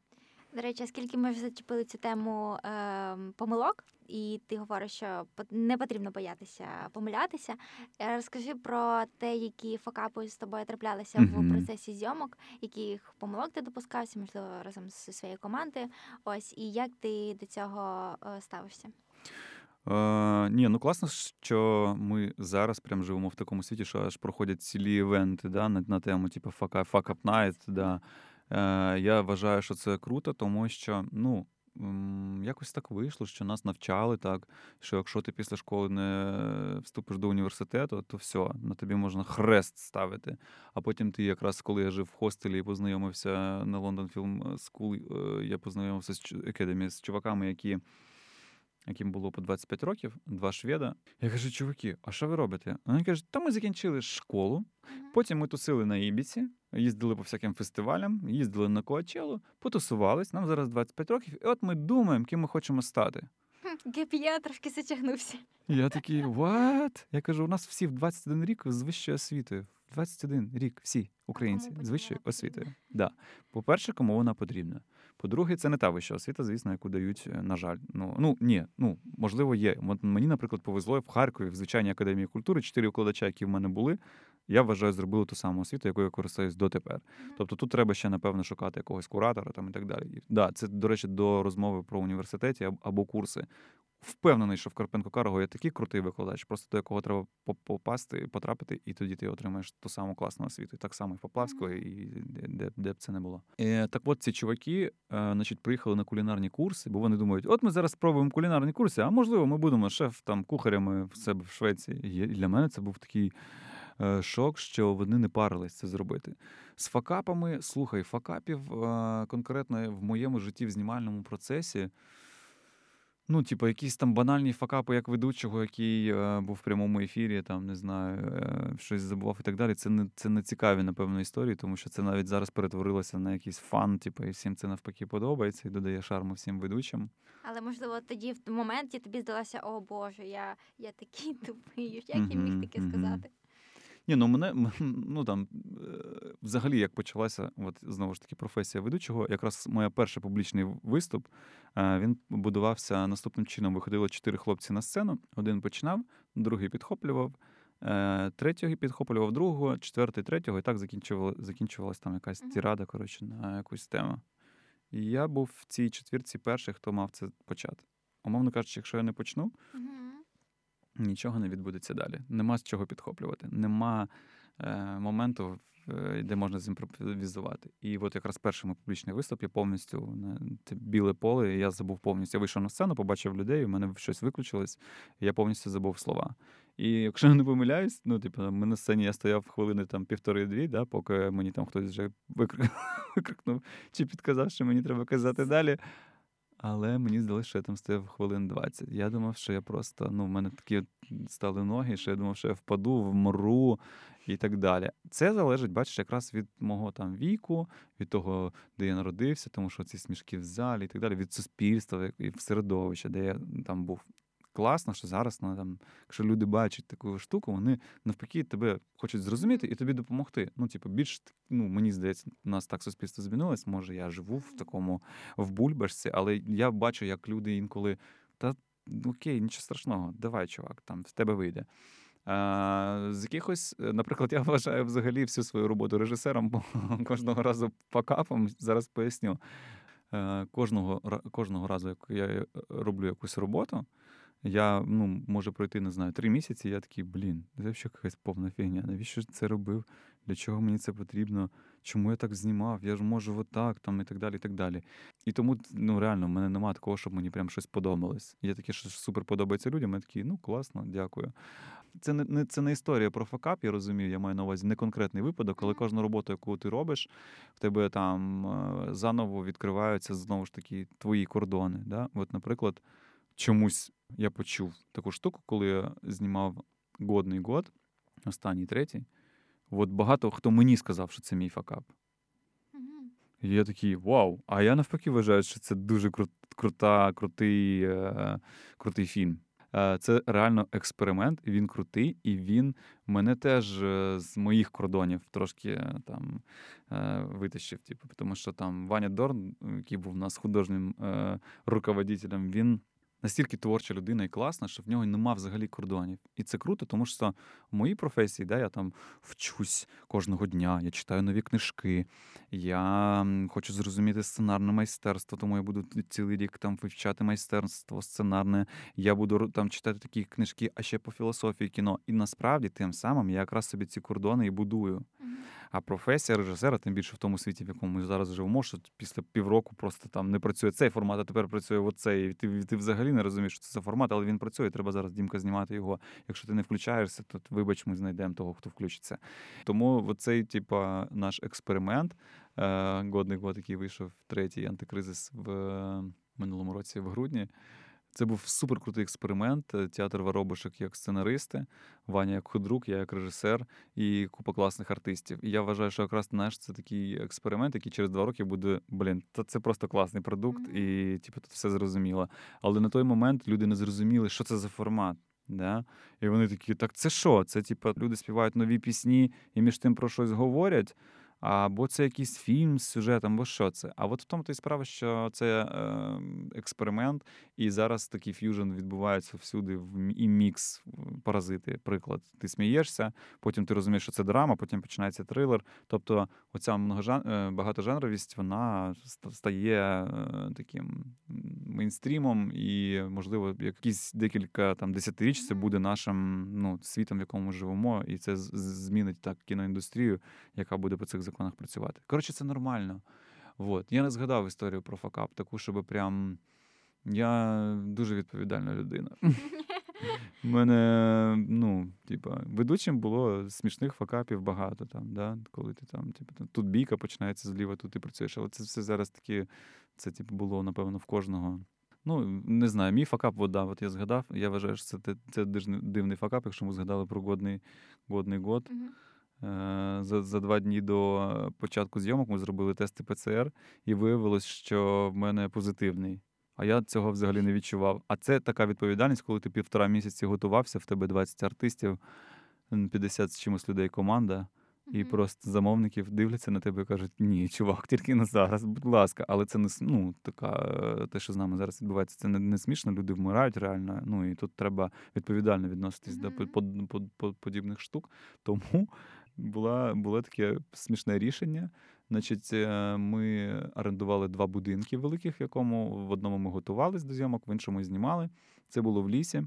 До речі, скільки ми вже зачепили цю тему е, помилок, і ти говориш, що не потрібно боятися помилятися. Е, розкажи про те, які факапи з тобою траплялися mm-hmm. в процесі зйомок, яких помилок ти допускався, можливо, разом зі своєю командою. Ось і як ти до цього е, ставишся? Е, Ні, ну класно, що ми зараз прям живемо в такому світі, що аж проходять цілі івенти да, на, на тему, типу fuck, fuck up night. Да. Е, Я вважаю, що це круто, тому що ну, якось так вийшло, що нас навчали так, що якщо ти після школи не вступиш до університету, то все, на тобі можна хрест ставити. А потім ти, якраз коли я жив в хостелі і познайомився на London Film School, е, я познайомився з Academy, з чуваками, які яким було по 25 років, два шведа. Я кажу, чуваки, а що ви робите? Вони кажуть, та ми закінчили школу, потім ми тусили на Ібіці, їздили по всяким фестивалям, їздили на Коачелу, потусувались, нам зараз 25 років, і от ми думаємо, ким ми хочемо стати. Геп'я трошки затягнувся. Я такий, what? Я кажу, у нас всі в 21 рік з вищою освітою. 21 рік всі українці з вищою освітою. Да. По-перше, кому вона потрібна. По-друге, це не та вища освіта, звісно, яку дають, е, на жаль. Ну ну ні, ну можливо, є. Мені, наприклад, повезло в Харкові, в звичайній академії культури, чотири викладача, які в мене були. Я вважаю, зробили ту саму освіту, якою я користуюсь дотепер. Тобто тут треба ще, напевно, шукати якогось куратора там і так далі. Да, це, до речі, до розмови про університеті або курси. Впевнений, що в Карпенко Карго є такий крутий викладач, просто до якого треба попасти, потрапити, і тоді ти отримаєш ту саму класну освіту. І так само і в Поплавського, і де, де б це не було. І, е, Так от ці чуваки е, значить, приїхали на кулінарні курси, бо вони думають, от ми зараз спробуємо кулінарні курси, а можливо, ми будемо шеф там кухарями в себе в Швеції. І для мене це був такий. Е, шок, що вони не парились це зробити. З факапами, слухай, факапів конкретно в моєму житті в знімальному процесі Ну, типу, якісь там банальні факапи, як ведучого, який е, був в прямому ефірі, там, не знаю, е, щось забував і так далі. Це не це не цікаві, напевно, історії, тому що це навіть зараз перетворилося на якийсь фан, типу, і всім це навпаки подобається і додає шарму всім ведучим. Але, можливо, тоді в моменті тобі здалося, о Боже, я я такий [LAUGHS] тупий, як я міг таке сказати? Ні, ну мене [LAUGHS] ну там е, взагалі як почалася, от знову ж таки, професія ведучого. Якраз моя перший публічний виступ е, він будувався наступним чином. Виходило чотири хлопці на сцену. Один починав, другий підхоплював, е, третього підхоплював другого, четвертий, третього, і так закінчувалася там якась тірада, коротше, на якусь тему. І я був в цій четвірці перший, хто мав це почати. Умовно кажучи, якщо я не почну нічого не відбудеться далі. Нема з чого підхоплювати, нема е, моменту, е, де можна зімпровізувати. І от якраз перший публічний виступ я повністю на це біле поле. і Я забув повністю. Я вийшов на сцену, побачив людей, у мене щось виключилось, і я повністю забув слова. І якщо я не помиляюсь, ну типу, ми на сцені я стояв хвилини там півтори-дві, да, поки мені там хтось вже [LAUGHS] викрикнув чи підказав, що мені треба казати далі. Але мені здалося, що я там стояв хвилин 20. Я думав, що я просто, ну, в мене такі стали ноги, що я думав, що я впаду, вмру і так далі. Це залежить, бачиш, якраз від мого там віку, від того, де я народився, тому що ці смішки в залі і так далі, від суспільства і в середовища, де я там був класно, що зараз ну, там, якщо люди бачать таку штуку, вони навпаки тебе хочуть зрозуміти і тобі допомогти. Ну, типу, більш ну мені здається, у нас так суспільство змінилось. Може, я живу в такому в бульбашці, але я бачу, як люди інколи та окей, нічого страшного, давай, чувак, там в тебе вийде. А, З якихось, наприклад, я вважаю взагалі всю свою роботу режисером, бо [LAUGHS] кожного разу по капам, зараз поясню. Кожного кожного разу, як я роблю якусь роботу, я ну, може пройти, не знаю, три місяці, я такий, блін, це взагалі якась повна фігня. Навіщо це робив? Для чого мені це потрібно? Чому я так знімав? Я ж можу отак, там і так далі. І так далі. І тому ну, реально в мене немає такого, щоб мені прям щось подобалось. Є таке, що супер подобається людям. Я такий, ну класно, дякую. Це не, не це не історія про факап, я розумію, я маю на увазі не конкретний випадок, але кожну роботу, яку ти робиш, в тебе там е, заново відкриваються знову ж таки твої кордони. Да? От, наприклад чомусь я почув таку штуку, коли я знімав годний год, останній третій. От багато хто мені сказав, що це мій факап. І я такий вау! А я навпаки вважаю, що це дуже кру- крута, крутий, е- крутий фільм. Е- це реально експеримент, і він крутий, і він мене теж е- з моїх кордонів трошки е, там е, витащив. Типу, тому що там Ваня Дорн, який був у нас художнім е, руководителем, він настільки творча людина і класна, що в нього нема взагалі кордонів. І це круто, тому що в моїй професії, да, я там вчусь кожного дня, я читаю нові книжки, я хочу зрозуміти сценарне майстерство, тому я буду цілий рік там вивчати майстерство сценарне. Я буду там читати такі книжки, а ще по філософії кіно. І насправді тим самим я якраз собі ці кордони і будую. А професія режисера, тим більше в тому світі, в якому ми зараз живемо, що після півроку просто там не працює цей формат, а тепер працює оцей. І ти ти взагалі не розумієш, що це за формат, але він працює. Треба зараз Дімка знімати його. Якщо ти не включаєшся, то вибач, ми знайдемо того, хто включиться. Тому оцей, типа, наш експеримент, е, годний год, який вийшов третій антикризис в е, минулому році в грудні. Це був суперкрутий експеримент. Е, театр Воробушек як сценаристи, Ваня як худрук, я як режисер і купа класних артистів. І я вважаю, що якраз наш це такий експеримент, який через два роки буде блін, та це просто класний продукт, і типу, тут все зрозуміло. Але на той момент люди не зрозуміли, що це за формат. Да? І вони такі, так це що? Це типу, люди співають нові пісні і між тим про щось говорять. Або це якийсь фільм з сюжетом, або що це. А от в тому то й справа, що це е, експеримент, і зараз такий ф'южн відбувається всюди і мікс паразити. Приклад, ти смієшся, потім ти розумієш, що це драма, потім починається трилер. Тобто, оця. Е, багатожанровість вона стає е, таким мейнстрімом, і, можливо, якісь декілька там десятиріч це буде нашим ну, світом, в якому ми живемо, і це змінить так кіноіндустрію, яка буде по цих законах працювати. Коротше, це нормально. От. Я не згадав історію про факап, таку, щоб прям. Я дуже відповідальна людина. Мене, ну, типа, ведучим було смішних факапів багато там, да? коли ти там, типу, тут бійка починається зліва, тут ти працюєш. Але це все зараз такі, це типу, було, напевно, в кожного. Ну, не знаю, мій факап, вода, от я згадав. Я вважаю, що це це дивний факап, якщо ми згадали про годний годний год. Mm-hmm. За за два дні до початку зйомок ми зробили тести ПЦР, і виявилось, що в мене позитивний. А я цього взагалі не відчував. А це така відповідальність, коли ти півтора місяці готувався, в тебе 20 артистів, 50 з чимось людей команда, і mm-hmm. просто замовників дивляться на тебе і кажуть: ні, чувак, [LAUGHS] тільки не зараз, будь ласка. Але це не ну, така, те, що з нами зараз відбувається, це не, не смішно. Люди вмирають реально. Ну і тут треба відповідально відноситись mm-hmm. до под, под, подібних штук. Тому була, було таке смішне рішення. Значить, е, ми орендували два будинки великих, в якому в одному ми готувалися до зйомок, в іншому знімали. Це було в лісі.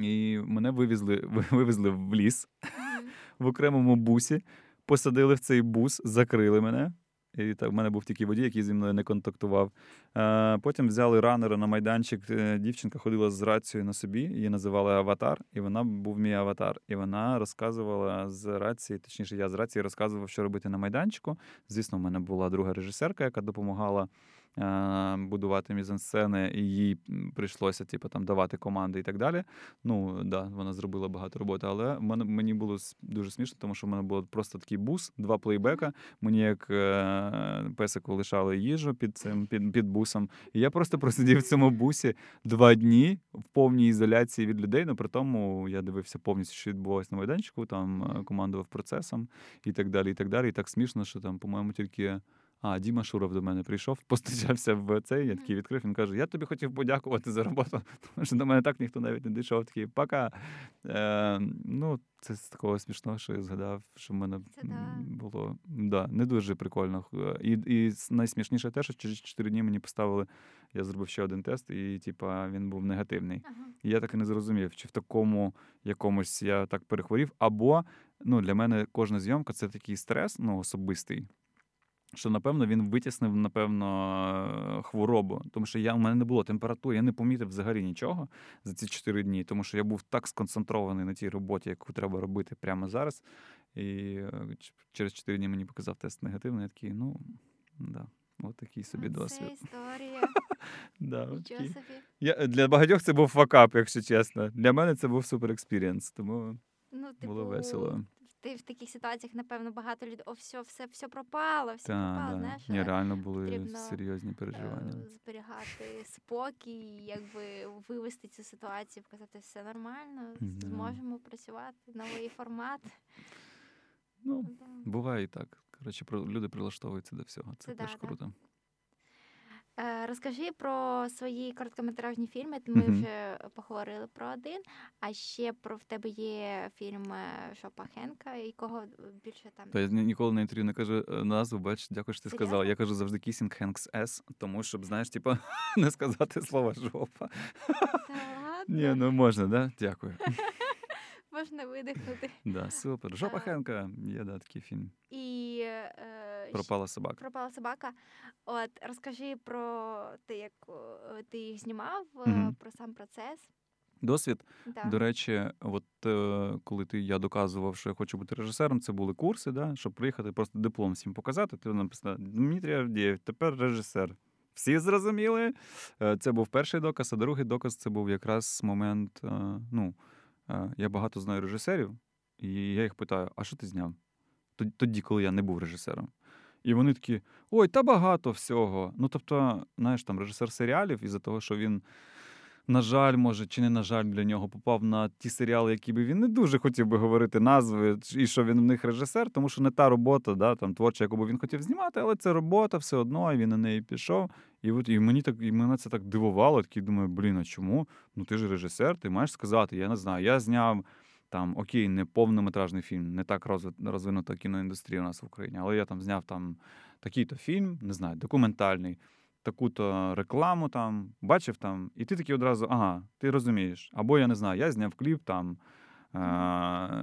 І мене вивезли [LAUGHS] вивезли в ліс в окремому бусі, посадили в цей бус, закрили мене. І так, в мене був тільки водій, який зі мною не контактував. Потім взяли ранера на майданчик. Е, дівчинка ходила з рацією на собі, її називали Аватар, і вона був мій аватар. І вона розказувала з рації, точніше, я з рації розказував, що робити на майданчику. Звісно, в мене була друга режисерка, яка допомагала будувати мізансцени, і їй прийшлося типу, там давати команди і так далі. Ну да, вона зробила багато роботи, але мені було дуже смішно, тому що в мене був просто такий бус, два плейбека. Мені як е, песику лишали їжу під цим під, під бусом. І я просто [LAUGHS] просидів в цьому бусі два дні в повній ізоляції від людей. Ну при тому я дивився повністю, що відбувалося на майданчику, там е, командував процесом і так далі. І так далі. І так смішно, що там, по-моєму, тільки. А, Діма Шуров до мене прийшов, [LAUGHS] постачався в цей, я такий відкрив. Він каже: Я тобі хотів подякувати за роботу, [LAUGHS] тому що до мене так ніхто навіть не дійшов. Такий пока. Е, Ну, це з такого смішного, що я згадав, що в мене було да, не дуже прикольно. І і найсмішніше те, що через 4 дні мені поставили, я зробив ще один тест, і типа він був негативний. Ага. І я так і не зрозумів, чи в такому якомусь я так перехворів, або ну, для мене кожна зйомка це такий стрес, ну, особистий що напевно він витіснив, напевно, хворобу. Тому що я у мене не було температури, я не помітив взагалі нічого за ці чотири дні, тому що я був так сконцентрований на тій роботі, яку треба робити прямо зараз. І через чотири дні мені показав тест негативний. Я такий, ну да, от такий собі Це досвід. історія. [LAUGHS] Да, Я, Для багатьох це був факап, якщо чесно. Для мене це був супер experience, тому ну, типу, було весело ти в таких ситуаціях, напевно, багато людей, о, все, все, все пропало, все Та, пропало. Да. знаєш. Ні, реально були серйозні е, переживання. Зберігати спокій, якби вивести цю ситуацію, показати все нормально, да. зможемо працювати, новий формат. Ну, да. буває і так. Коротше, люди прилаштовуються до всього. Це, Це теж да, круто. Е, розкажи про свої короткометражні фільми. Ми uh-huh. вже поговорили про один, а ще про в тебе є фільм е, Шопа Хенка, якого більше там. Та я ніколи на інтерв'ю не кажу е, назву, бач, дякую, що ти Серйозно? сказала. Я кажу завжди Kissing Hank's Ass, тому щоб, знаєш, типа [LAUGHS] не сказати слово жопа. [LAUGHS] Ні, ну можна, да? Дякую. [LAUGHS] Можна видихнути. Да, Супер. Жопа Хенка є да, такий фільм. І е, Пропала собака. Пропала собака. От розкажи про те, як ти їх знімав, угу. про сам процес. Досвід. Да. До речі, от е, коли ти я доказував, що я хочу бути режисером, це були курси, да, щоб приїхати, просто диплом всім показати. Ти написав Дмитрій Авдієв, тепер режисер. Всі зрозуміли. Е, це був перший доказ, а другий доказ це був якраз момент. Е, ну, я багато знаю режисерів, і я їх питаю: а що ти зняв? Тоді, коли я не був режисером. І вони такі: ой, та багато всього. Ну, тобто, знаєш, там режисер серіалів, із-за того, що він на жаль, може, чи не на жаль для нього попав на ті серіали, які би він не дуже хотів би говорити назви, і що він в них режисер, тому що не та робота, да, там творча, яку би він хотів знімати, але це робота все одно, і він на неї пішов. І от і мені так і мене це так дивувало. Такий думаю, блін, а чому? Ну ти ж режисер, ти маєш сказати, я не знаю. Я зняв там окей, не повнометражний фільм, не так розвинута кіноіндустрія у нас в Україні, але я там зняв там такий-то фільм, не знаю, документальний таку-то рекламу там, бачив там, і ти такий одразу, ага, ти розумієш. Або я не знаю, я зняв кліп там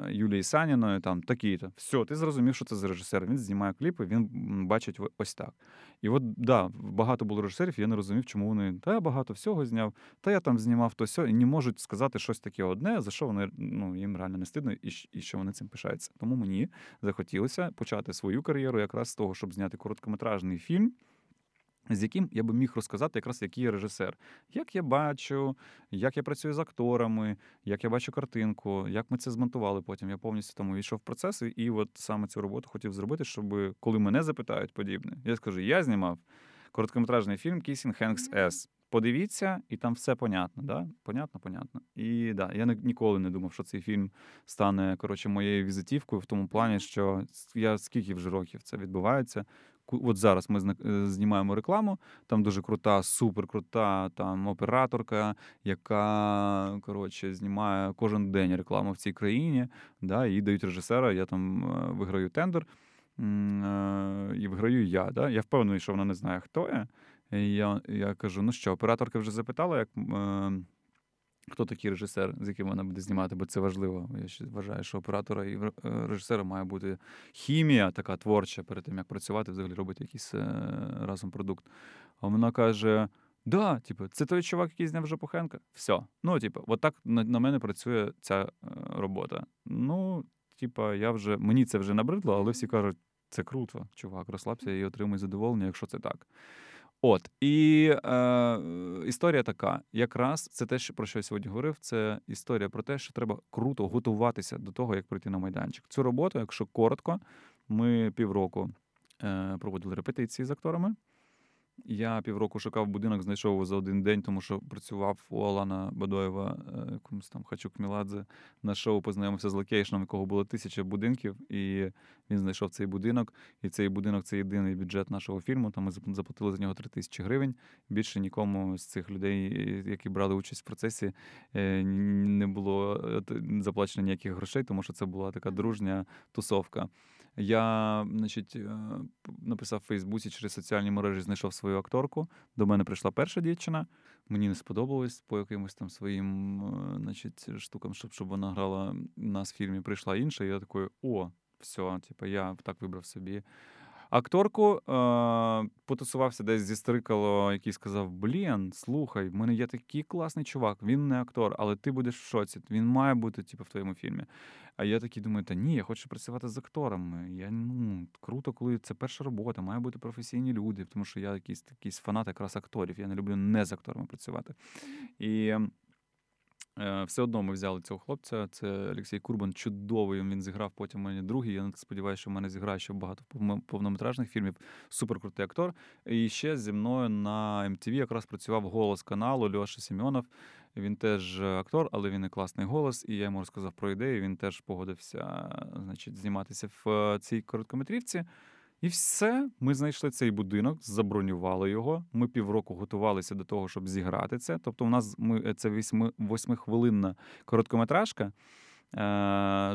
Юлії Саніною, там такий-то. Все, ти зрозумів, що це за режисер. Він знімає кліпи, він бачить ось так. І от да, багато було режисерів, я не розумів, чому вони та я багато всього зняв, та я там знімав то сьо, і не можуть сказати щось таке одне, за що вони ну, їм реально не стидно, і, і що вони цим пишаються. Тому мені захотілося почати свою кар'єру якраз з того, щоб зняти короткометражний фільм з яким я би міг розказати, якраз який я режисер, як я бачу, як я працюю з акторами, як я бачу картинку, як ми це змонтували потім. Я повністю тому війшов в процес, і от саме цю роботу хотів зробити, щоб коли мене запитають подібне, я скажу: я знімав короткометражний фільм Kissing Hank's Ass. Подивіться, і там все понятно. Да? Понятно, понятно. І да, я ніколи не думав, що цей фільм стане коротше моєю візитівкою в тому плані, що я скільки вже років це відбувається от зараз ми е, знімаємо рекламу. Там дуже крута, супер крута там операторка, яка коротше знімає кожен день рекламу в цій країні. Да, Їй дають режисера. Я там е, виграю тендер е, і виграю я. Да? Я впевнений, що вона не знає, хто я. І Я я кажу: ну що, операторка вже запитала, як хто такий режисер, з яким вона буде знімати, бо це важливо. Я вважаю, що оператора і е, режисера має бути хімія така творча перед тим, як працювати, взагалі робити якийсь е, разом продукт. А вона каже: да, типу, це той чувак, який зняв Жопухенка. Все. Ну, типу, от на, на мене працює ця е, робота. Ну, типу, я вже мені це вже набридло, але всі кажуть, це круто, чувак, розслабся і отримуй задоволення, якщо це так. От і е, історія така: якраз це те, про що я сьогодні говорив. Це історія про те, що треба круто готуватися до того, як прийти на майданчик. Цю роботу, якщо коротко, ми півроку е, проводили репетиції з акторами. Я півроку шукав будинок, знайшов його за один день, тому що працював у Алана Бадоєва, е, якомусь там Хочу к Меладзе, на шоу познайомився з location ом, якого було тисяча будинків, і він знайшов цей будинок. І цей будинок це єдиний бюджет нашого фільму. Там ми заплатили за нього три тисячі гривень. Більше нікому з цих людей, які брали участь в процесі, е, не було е, заплачено ніяких грошей, тому що це була така дружня тусовка. Я значить, е, написав в Фейсбуці через соціальні мережі, знайшов свою акторку. До мене прийшла перша дівчина. Мені не сподобалось по якимось там своїм е, значить, штукам, щоб щоб вона грала в нас в фільмі. Прийшла інша, і я такий, о, все, типу, я так вибрав собі Акторку е, потусувався десь зі стрикало, який сказав: Блін, слухай, в мене є такий класний чувак, він не актор, але ти будеш в шоці. Він має бути типу, в твоєму фільмі. А я такий думаю, та ні, я хочу працювати з акторами. Я ну круто, коли це перша робота, має бути професійні люди, тому що я якийсь якийсь фанат якраз акторів. Я не люблю не з акторами працювати. І все одно ми взяли цього хлопця. Це Олексій Курбан. Чудовий він зіграв потім мені другий. Я сподіваюся, що в мене зіграє ще багато повнометражних фільмів. Суперкрутий актор. І ще зі мною на MTV якраз працював голос каналу Льоша Сімьонов. Він теж актор, але він і класний голос. І я йому розказав про ідею. Він теж погодився, значить, зніматися в е, цій короткометрівці. І все, ми знайшли цей будинок, забронювали його. Ми півроку готувалися до того, щоб зіграти це. Тобто, у нас ми це восьмихвилинна короткометражка е,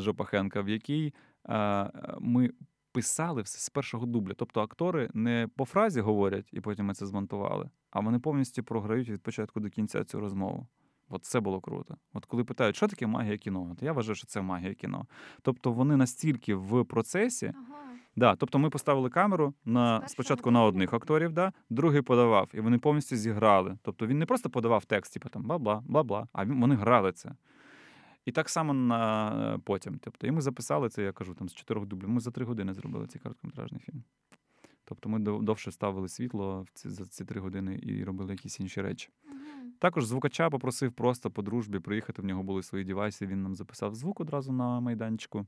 Жопахенка, в якій е, ми писали все з першого дубля. Тобто актори не по фразі говорять, і потім ми це змонтували, а вони повністю програють від початку до кінця цю розмову. От це було круто. От коли питають, що таке магія кіно, то я вважаю, що це магія кіно. Тобто вони настільки в процесі. Ага. Да, Тобто ми поставили камеру на спочатку на одних акторів, да, другий подавав, і вони повністю зіграли. Тобто він не просто подавав текст, типу там бла-бла, бла-бла, а вони грали це. І так само на е, потім. Тобто, і ми записали це, я кажу, там з чотирьох дублів. Ми за три години зробили цей короткометражний фільм. Тобто ми довше ставили світло в ці, за ці три години і робили якісь інші речі. Також звукача попросив просто по дружбі приїхати. В нього були свої девайси. Він нам записав звук одразу на майданчику.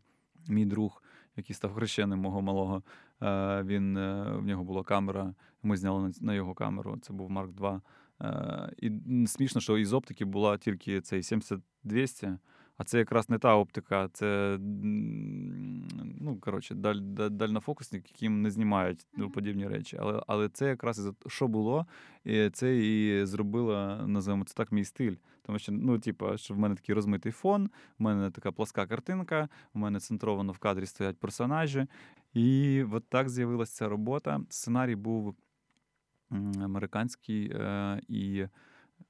Мій друг який став хрещеним мого малого. Е, він е, в нього була камера. Ми зняли на його камеру. Це був Марк 2. Е, І смішно, що із оптики була тільки цей 70-200, а це якраз не та оптика, це ну, коротше, даль, даль- дальнофокусник, яким не знімають Мгм. подібні речі. Але, але це якраз що було, і це і зробило, називаємо це так, мій стиль. Тому що, ну, типа, що в мене такий розмитий фон, в мене така пласка картинка, в мене центровано в кадрі стоять персонажі. І от так з'явилася ця робота. Сценарій був американський, е, і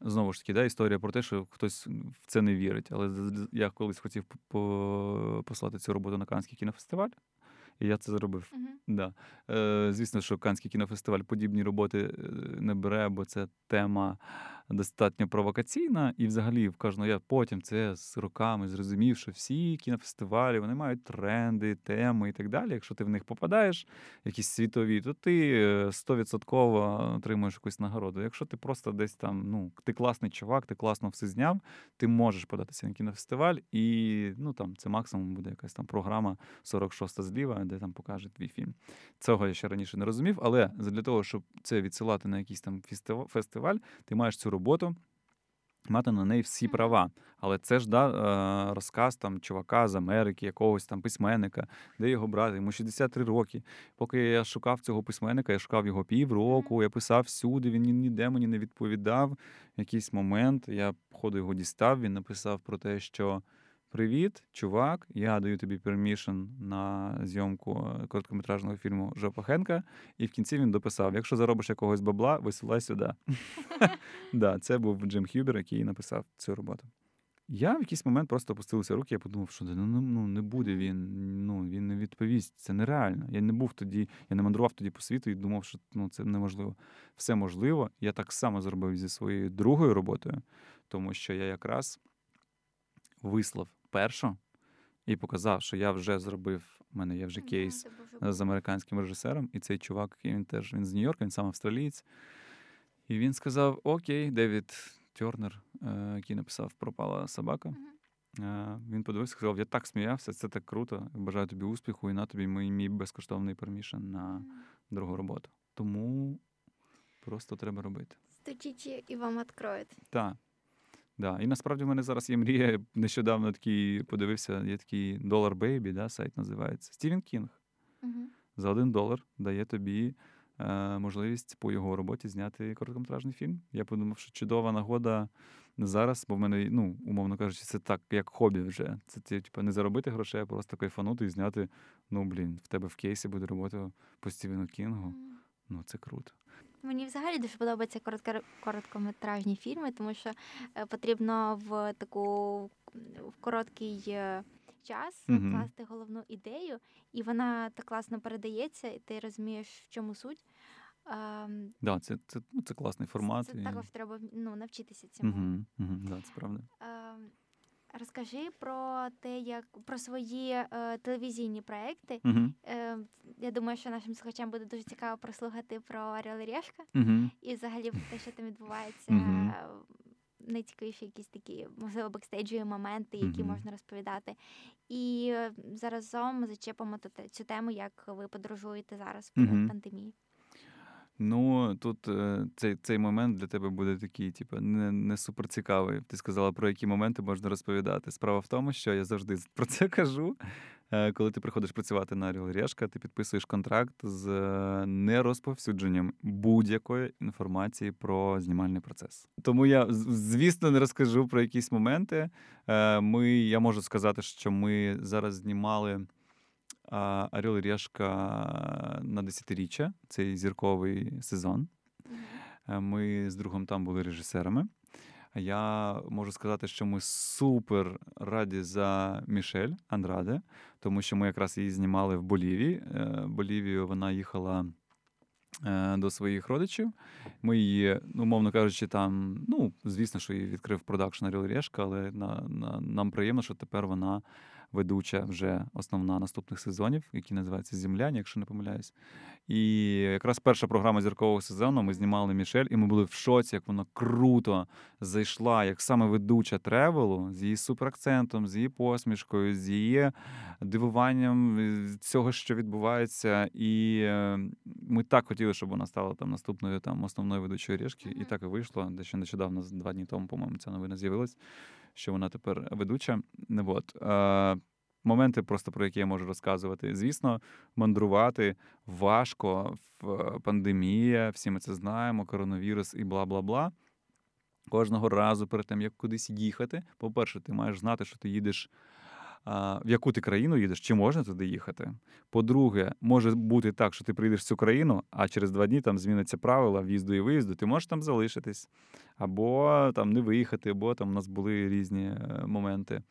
знову ж таки, да, історія про те, що хтось в це не вірить. Але я колись хотів по- по- послати цю роботу на Каннський кінофестиваль, і я це зробив. Мгм. Да. Е, звісно, що Каннський кінофестиваль подібні роботи е, не бере, бо це тема достатньо провокаційна. І взагалі в кожного я потім це з роками зрозумів, що всі кінофестивалі вони мають тренди, теми і так далі. Якщо ти в них попадаєш, якісь світові, то ти е, стовідсотково отримуєш якусь нагороду. Якщо ти просто десь там, ну, ти класний чувак, ти класно все зняв, ти можеш податися на кінофестиваль, і ну там це максимум буде якась там програма 46 зліва, де там покажуть твій фільм. Цього я ще раніше не розумів, але для того, щоб це відсилати на якийсь там фестиваль, ти маєш цю роботу. Мати на неї всі права, але це ж да, е, розказ там чувака з Америки, якогось там письменника, де його брати. Йому 63 роки. Поки я шукав цього письменника, я шукав його півроку, я писав всюди, він ніде мені не відповідав. В якийсь момент я походу його дістав. Він написав про те, що Привіт, чувак. Я даю тобі пермішн на зйомку е, короткометражного фільму Жопа Хенка. І в кінці він дописав: якщо заробиш якогось бабла, висилай сюди. [LAUGHS] [LAUGHS] Да, це був Джим Хюбер, який написав цю роботу. Я в якийсь момент просто опустилися руки, я подумав, що ну, ну, ну, не буде він, ну, він не відповість. Це нереально. Я не був тоді, я не мандрував тоді по світу і думав, що ну, це неможливо. Все можливо. Я так само зробив зі своєю другою роботою, тому що я якраз вислав першу і показав, що я вже зробив, у мене є вже кейс дуже з американським режисером, і цей чувак, він теж він з Нью-Йорка, він сам австралієць. І він сказав: Окей, Девід Тернер, е, який написав Пропала собака. Е, Він подивився, сказав: Я так сміявся, це так круто. Бажаю тобі успіху, і на тобі мій, мій безкоштовний пермішен на Мгм. другу роботу. Тому просто треба робити. Стучите, і вам відкроють. Так. Да. І насправді в мене зараз є мрія. Нещодавно такий подивився, є такий Dollar Baby, да, сайт називається. Стівен Кінг. Мгм. за один долар дає тобі е, можливість по його роботі зняти короткометражний фільм. Я подумав, що чудова нагода зараз, бо в мене, ну, умовно кажучи, це так, як хобі вже. Це ти, типу, не заробити грошей, а просто кайфанути і зняти. Ну, блін, в тебе в кейсі буде робота по Стівену Кінгу. Ну, це круто. Мені взагалі дуже подобаються коротко- короткометражні фільми, тому що е, потрібно в таку в короткий е, час вкласти головну ідею, і вона так класно передається, і ти розумієш, в чому суть. Ем, Да, це, це, ну, це класний формат. Це і... також треба ну, навчитися цьому. Угу, угу, да, це правда. Ем, Розкажи про те, як про свої е, телевізійні проекти. Угу, Е, я думаю, що нашим слухачам буде дуже цікаво прослухати про Орел і Решка. угу. І взагалі про те, що там відбувається, е, найцікавіші якісь такі, можливо, бекстейджові моменти, які можна розповідати. І е, заразом зачепимо цю тему, як ви подорожуєте зараз в період пандемії. Ну, тут е, цей, цей момент для тебе буде такий, типу, не, не супер цікавий. Ти сказала, про які моменти можна розповідати. Справа в тому, що я завжди про це кажу. Е, Коли ти приходиш працювати на Орел ти підписуєш контракт з е, нерозповсюдженням будь-якої інформації про знімальний процес. Тому я, звісно, не розкажу про якісь моменти. Ми, я можу сказати, що ми зараз знімали Орел і Решка на десятиріччя, цей зірковий сезон. Е, Ми з другом там були режисерами. Я можу сказати, що ми супер раді за Мішель Андраде, тому що ми якраз її знімали в Болівії. Е, Болівію вона їхала е, до своїх родичів. Ми її, ну, умовно кажучи, там, ну, звісно, що її відкрив продакшн Орел і Решка, але на, на, нам приємно, що тепер вона ведуча вже основна наступних сезонів, які називаються Земляні, якщо не помиляюсь. І якраз перша програма зіркового сезону ми знімали Мішель, і ми були в шоці, як вона круто зайшла, як саме ведуча тревелу з її суперакцентом, з її посмішкою, з її дивуванням цього, що відбувається. І е, ми так хотіли, щоб вона стала там наступною там основною ведучою ріжки. І так і вийшло. Дещо нещодавно, два дні тому, по-моєму, ця новина з'явилась, що вона тепер ведуча. От. Моменти, просто про які я можу розказувати. Звісно, мандрувати важко в пандемія, всі ми це знаємо, коронавірус і бла бла бла. Кожного разу перед тим, як кудись їхати. По-перше, ти маєш знати, що ти їдеш, в яку ти країну їдеш, чи можна туди їхати. По-друге, може бути так, що ти приїдеш в цю країну, а через два дні там зміняться правила в'їзду і виїзду, ти можеш там залишитись, або там не виїхати, або там у нас були різні е, моменти.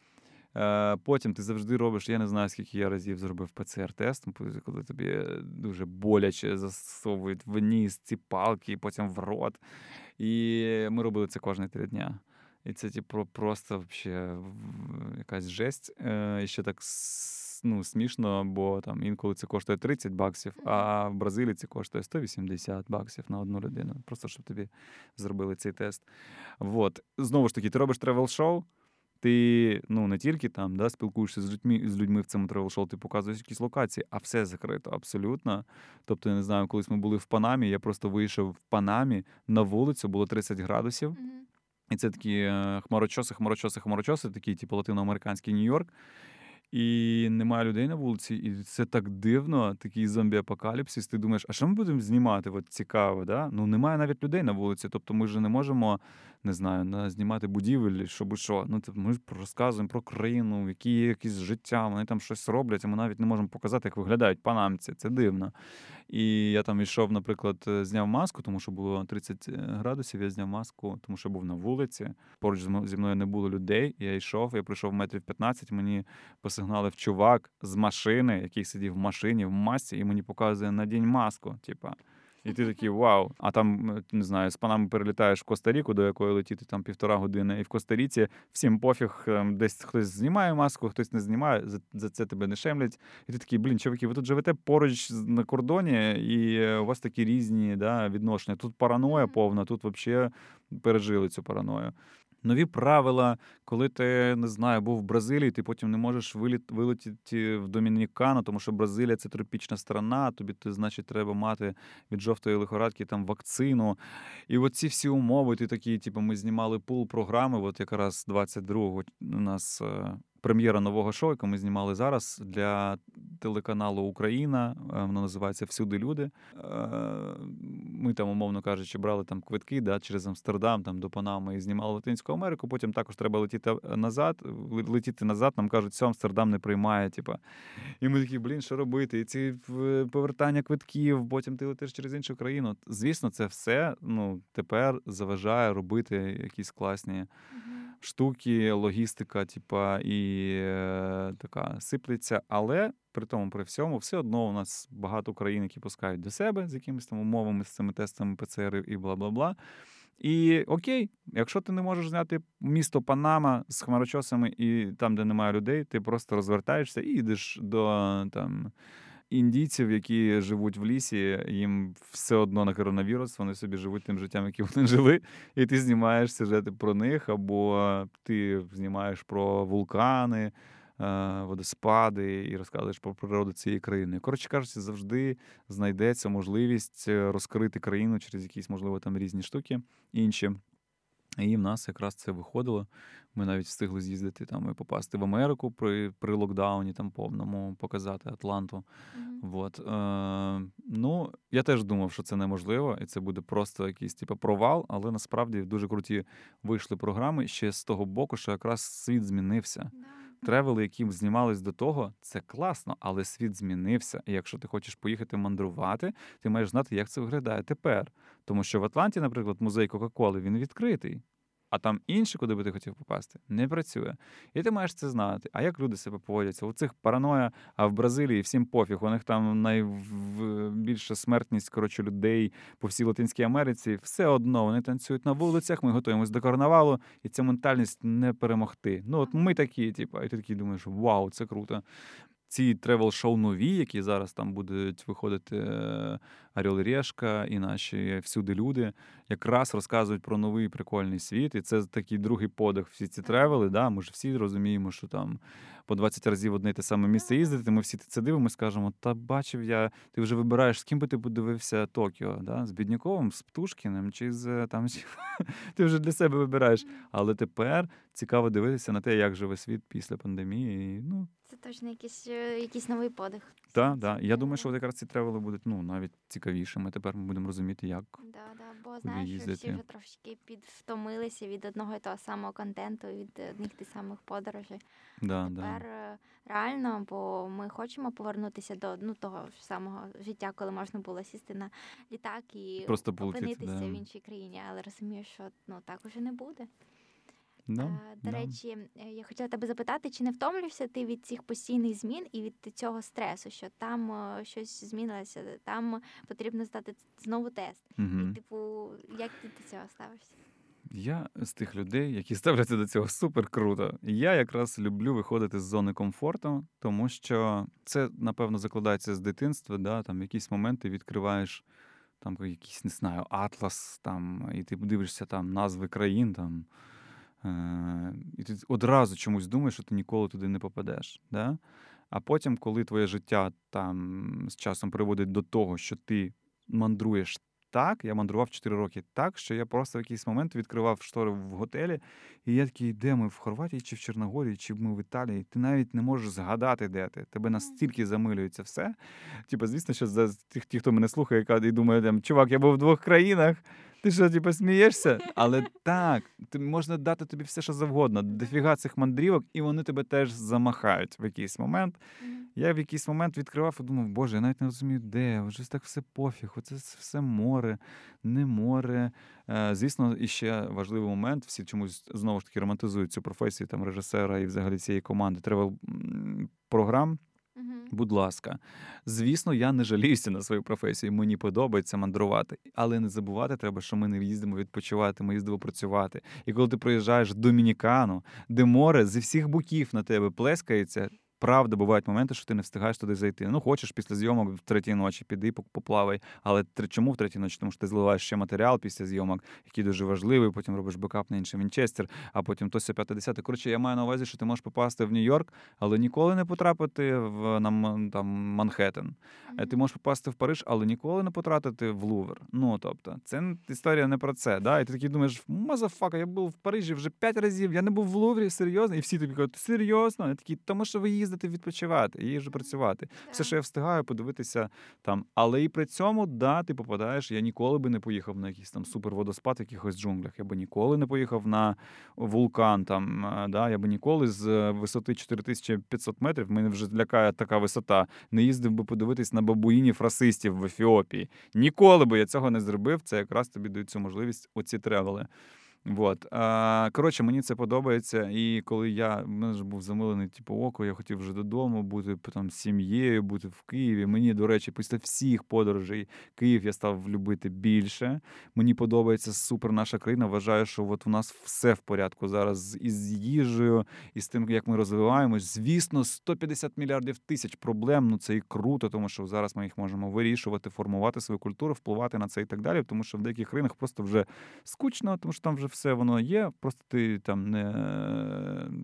Е, потім ти завжди робиш, я не знаю, скільки я разів зробив ПЦР-тест, коли тобі дуже боляче засовують в ці палки, потім в рот. І ми робили це кожні три дня. І це типу, просто вообще якась жесть. Е, і ще так ну, смішно, бо там інколи це коштує 30 баксів, а в Бразилії це коштує 180 баксів на одну людину. Просто щоб тобі зробили цей тест. Вот. Знову ж таки, ти робиш тревел-шоу. Ти ну не тільки там да, спілкуєшся з людьми з людьми в цьому тревел-шоу, ти показуєш якісь локації, а все закрито абсолютно. Тобто, я не знаю, колись ми були в Панамі. Я просто вийшов в Панамі на вулицю, було 30 градусів, mm-hmm. І це такі е, хмарочоси, хмарочоси, хмарочоси, такі, типу латиноамериканський Нью-Йорк. І немає людей на вулиці, і це так дивно, такий зомбі-апокаліпсис. Ти думаєш, а що ми будемо знімати? От цікаво, да? Ну немає навіть людей на вулиці. Тобто ми ж не можемо не знаю, знімати будівель, щоб що. Ну ми ж розказуємо про країну, які є якісь життя, вони там щось роблять, а ми навіть не можемо показати, як виглядають панамці. Це дивно. І я там йшов, наприклад, зняв маску, тому що було 30 градусів. Я зняв маску, тому що був на вулиці. Поруч зі мною не було людей. Я йшов, я прийшов метрів 15, Мені посигналив чувак з машини, який сидів в машині в масці, і мені показує надінь маску. Типа. І ти такий вау. А там не знаю, з панами перелітаєш в Коста-Ріку, до якої летіти там півтора години, і в Коста-Ріці всім пофіг, ем, десь хтось знімає маску, хтось не знімає. За, за це тебе не шемлять. І ти такий, блін, чоловіки, ви тут живете поруч на кордоні, і у вас такі різні да, відношення. Тут параноя повна, тут взагалі пережили цю параною нові правила, коли ти не знаю, був в Бразилії, ти потім не можеш вилетіти в Домінікану, тому що Бразилія це тропічна страна. Тобі ти, значить, треба мати від жовтої лихорадки там вакцину. І оці всі умови, ти такі, типу, ми знімали пул програми. От якраз 22-го у нас е, прем'єра нового шоу, яке ми знімали зараз для телеканалу Україна. Е, воно називається Всюди люди. Е, ми там, умовно кажучи, брали там квитки да, через Амстердам там до Панами і знімали Латинську Америку. Потім також треба летіти е, назад. Летіти назад, нам кажуть, що Амстердам не приймає. Типа. І ми такі, блін, що робити? І ці повертання квитків, потім ти летиш через іншу країну. Звісно, це все ну, тепер заважає робити якісь класні штуки, логістика, типа, і е, така сиплеться. Але при тому, при всьому, все одно у нас багато країн, які пускають до себе з якимись там умовами, з цими тестами ПЦР і бла бла бла. І окей, якщо ти не можеш зняти місто Панама з хмарочосами і там, де немає людей, ти просто розвертаєшся і йдеш до там індійців, які живуть в лісі, їм все одно на коронавірус, вони собі живуть тим життям, яким вони [LAUGHS] жили, і ти знімаєш сюжети про них, або ти знімаєш про вулкани. Е, водоспади і розказуєш про природу цієї країни. Коротше кажучи, завжди знайдеться можливість е, розкрити країну через якісь, можливо, там різні штуки інші. І в нас якраз це виходило. Ми навіть встигли з'їздити там і попасти в Америку при при локдауні, там повному показати Атланту. Mm-hmm. Вот. Е, Ну, я теж думав, що це неможливо, і це буде просто якийсь типу, провал, але насправді дуже круті вийшли програми ще з того боку, що якраз світ змінився. Yeah. Тревели, які знімались до того, це класно, але світ змінився. І якщо ти хочеш поїхати мандрувати, ти маєш знати, як це виглядає тепер. Тому що в Атланті, наприклад, музей Кока-Коли він відкритий а там інше, куди би ти хотів попасти, не працює. І ти маєш це знати. А як люди себе поводяться? У цих параноя, а в Бразилії всім пофіг. У них там найбільша смертність коротше, людей по всій Латинській Америці. Все одно вони танцюють на вулицях, ми готуємось до карнавалу, і ця ментальність не перемогти. Ну, от ми такі, типу, і ти такий думаєш, вау, це круто. Ці тревел-шоу нові, які зараз там будуть виходити е, Орел і Решка і наші всюди люди, якраз розказують про новий прикольний світ. І це такий другий подих. Всі ці тревели. Да? Ми ж всі розуміємо, що там по 20 разів одне й те саме місце їздити. Ми всі це дивимося, скажемо, та бачив я, ти вже вибираєш, з ким би ти подивився Токіо, да? з Бідняковим, з Птушкіним чи з там. [LAUGHS] Ти вже для себе вибираєш. Але тепер цікаво дивитися на те, як живе світ після пандемії. І, ну, Це точно якийсь, е, якийсь новий подих. так, да. Я думаю, що от якраз ці тревели будуть ну, навіть цікавішими. Тепер ми будемо розуміти, як. Да, да, бо знаєш, що всі вже трошки підвтомилися від одного і того самого контенту, від одних тих самих подорожей. Да, Тепер да. е, реально, бо ми хочемо повернутися до ну, того ж самого життя, коли можна було сісти на літак і Просто опинитися да. в іншій країні, але розумієш, що ну так уже не буде. Да, Е, До да. речі, я хотіла тебе запитати, чи не втомлюєшся ти від цих постійних змін і від цього стресу, що там е, щось змінилося, там потрібно здати знову тест. Мгм. І, типу, як ти до цього ставишся? Я з тих людей, які [LAUGHS] ставляться до цього супер круто. Я якраз люблю виходити з зони комфорту, тому що це, напевно, закладається з дитинства. Да? Там якісь моменти відкриваєш там якийсь, не знаю, атлас, там, і ти дивишся там назви країн. Там, е- і ти одразу чомусь думаєш, що ти ніколи туди не попадеш. Да? А потім, коли твоє життя там з часом приводить до того, що ти мандруєш так, я мандрував 4 роки так, що я просто в якийсь момент відкривав штори в готелі, і я такий, де ми в Хорватії, чи в Чорногорії, чи ми в Італії. Ти навіть не можеш згадати, де ти. Тебе настільки замилюється все. Типу, звісно, що за тих, ті, хто мене слухає, і думає, там, чувак, я був в двох країнах. Ти що, типу, смієшся? Але [LAUGHS] так, ти можна дати тобі все, що завгодно. Дофіга цих мандрівок, і вони тебе теж замахають в якийсь момент. Я в якийсь момент відкривав і думав, боже, я навіть не розумію, де, вже так все пофіг, оце все море, не море. Е, звісно, і ще важливий момент, всі чомусь знову ж таки романтизують цю професію там, режисера і взагалі цієї команди тревел програм. Мгм. Будь ласка, звісно, я не жаліюся на свою професію. Мені подобається мандрувати, але не забувати треба, що ми не їздимо відпочивати, ми їздимо працювати. І коли ти приїжджаєш в Домінікану, де море зі всіх боків на тебе плескається. Правда, бувають моменти, що ти не встигаєш туди зайти. Ну, хочеш після зйомок в третій ночі, піди поп- поплавай. Але чому в третій ночі? Тому що ти зливаєш ще матеріал після зйомок, який дуже важливий. Потім робиш бекап на інший вінчестер, а потім то 50 Коротше, я маю на увазі, що ти можеш попасти в Нью-Йорк, але ніколи не потрапити в на там Манхеттен. Е, Ти можеш попасти в Париж, але ніколи не потрапити в Лувр. Ну тобто, це історія не про це. Да? І ти такий думаєш, motherfucker, я був в Парижі вже п'ять разів, я не був в Луврі, серйозно. І всі тобі кажуть, серйозно? Я такий, тому що ви їздите відпочивати, я їжджу працювати. Все, що я встигаю подивитися там. Але і при цьому, да, ти попадаєш. Я ніколи би не поїхав на якийсь там суперводоспад в якихось джунглях. Я би ніколи не поїхав на вулкан. Там, е, да, я би ніколи з е, висоти 4500 метрів, мене вже лякає така висота. Не їздив би подивитись на бабуїнів расистів в Ефіопії. Ніколи би я цього не зробив. Це якраз тобі дають цю можливість оці тревели. Вот. А, коротше, мені це подобається. І коли я в мене ж був замилений, типу, око, я хотів вже додому бути там, з сім'єю, бути в Києві. Мені, до речі, після всіх подорожей Київ я став любити більше. Мені подобається супер наша країна. Вважаю, що от у нас все в порядку зараз із їжею, і з тим, як ми розвиваємось. Звісно, 150 мільярдів тисяч проблем. Ну це і круто, тому що зараз ми їх можемо вирішувати, формувати свою культуру, впливати на це і так далі. Тому що в деяких країнах просто вже скучно, тому що там вже все воно є. Просто ти там не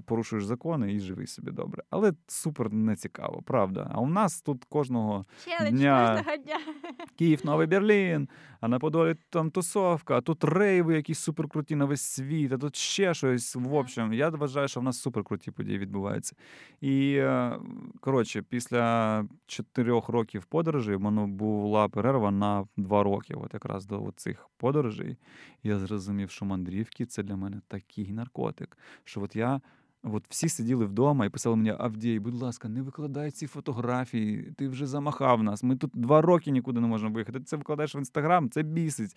порушуєш закони і живи собі добре. Але супер не цікаво, правда. А у нас тут кожного Челендж Дня. дня. [LAUGHS] Київ, Новий Берлін, а на Подолі там тусовка, а тут рейви якісь суперкруті на весь світ, а тут ще щось. В общем, я вважаю, що в нас суперкруті події відбуваються. І е, коротше, після чотирьох років подорожей в мене була перерва на два роки, от якраз до цих подорожей. Я зрозумів, що мандрівки це для мене такий наркотик, що от я. От всі сиділи вдома і писали мені: Авдій, будь ласка, не викладай ці фотографії. Ти вже замахав нас. Ми тут два роки нікуди не можемо виїхати. Ти це викладаєш в інстаграм, це бісить.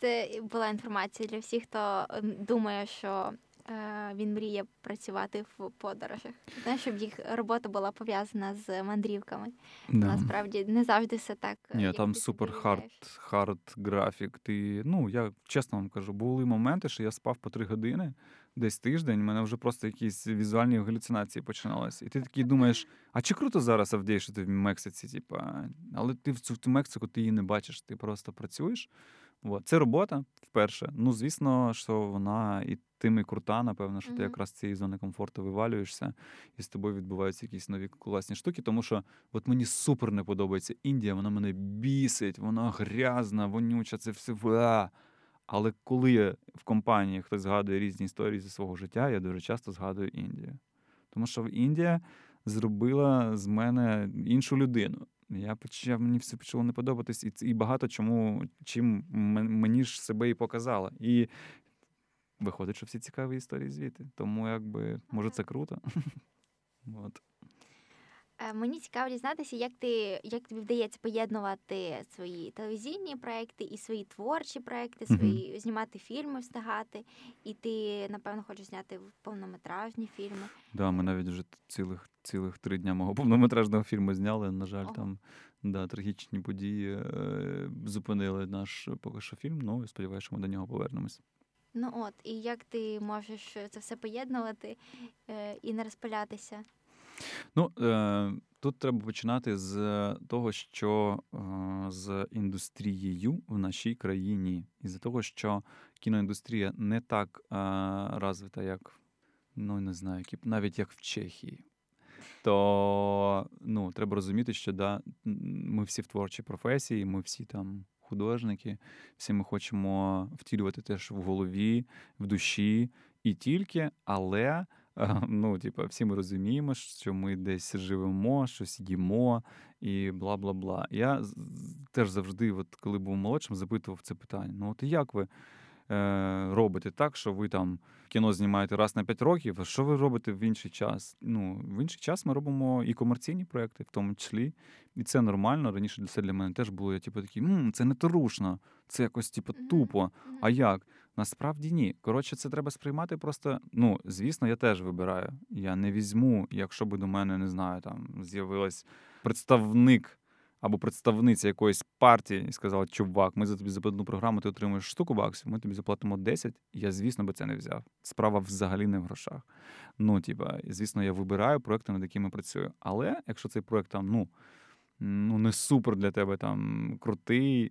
Це була інформація для всіх, хто думає, що він мріє працювати в подорожах. Знаєш, щоб їх робота була пов'язана з мандрівками. Да. Насправді не завжди все так. е, Ні, там супер hard, hard графік. Ти, ну, я чесно вам кажу, були моменти, що я спав по три години, десь тиждень, в мене вже просто якісь візуальні галюцинації починалися. І ти такий думаєш, а чи круто зараз Авдій, що ти в Мексиці? Типа, але ти в цю в цю Мексику ти її не бачиш, ти просто працюєш. От. Це робота вперше. Ну, звісно, що вона і тим і крута, напевно, що ти якраз з цієї зони комфорту вивалюєшся, і з тобою відбуваються якісь нові класні штуки. Тому що от мені супер не подобається Індія, вона мене бісить, вона грязна, вонюча, це все. ва. Але коли я в компанії хтось згадує різні історії зі свого життя, я дуже часто згадую Індію. Тому що Індія зробила з мене іншу людину. Я почав, мені все почало не подобатись, і, і багато чому, чим мені ж себе і показала. І виходить, що всі цікаві історії звідти. Тому якби, може, це круто. [LAUGHS] От. Е, Мені цікаво дізнатися, як ти як тобі вдається поєднувати свої телевізійні проекти і свої творчі проекти, свої знімати фільми, встигати. І ти, напевно, хочеш зняти повнометражні фільми. Да, ми навіть вже цілих, цілих три дня мого [LAUGHS] повнометражного фільму зняли. На жаль, Ого. там да, трагічні події е, зупинили наш е, поки що фільм. Ну, і сподіваюся, що ми до нього повернемось. Ну от, і як ти можеш це все поєднувати е, і не розпилятися? Ну, е, тут треба починати з того, що е, з індустрією в нашій країні, і з того, що кіноіндустрія не так е, розвита, як ну не знаю, навіть як в Чехії. То ну, треба розуміти, що да, ми всі в творчій професії, ми всі там художники, всі ми хочемо втілювати теж в голові, в душі і тільки, але [LAUGHS] ну, типу, всі ми розуміємо, що ми десь живемо, щось їмо і бла бла бла. Я теж завжди, от, коли був молодшим, запитував це питання: ну, от як ви е, робите так, що ви там кіно знімаєте раз на 5 років, а що ви робите в інший час? Ну, в інший час ми робимо і комерційні проекти, в тому числі. І це нормально. Раніше для це для мене теж було. Я типу такий, М, це не торушно, це якось типу, тупо. А як? Насправді ні. Коротше, це треба сприймати просто. Ну, звісно, я теж вибираю. Я не візьму, якщо би до мене, не знаю, там з'явилась представник або представниця якоїсь партії і сказала, чувак, ми за тобі за програму ти отримуєш штуку баксів, ми тобі заплатимо 10, я, звісно, би це не взяв. Справа взагалі не в грошах. Ну, типа, звісно, я вибираю проекти, над якими працюю. Але якщо цей проект там, ну. Ну, не супер для тебе там крутий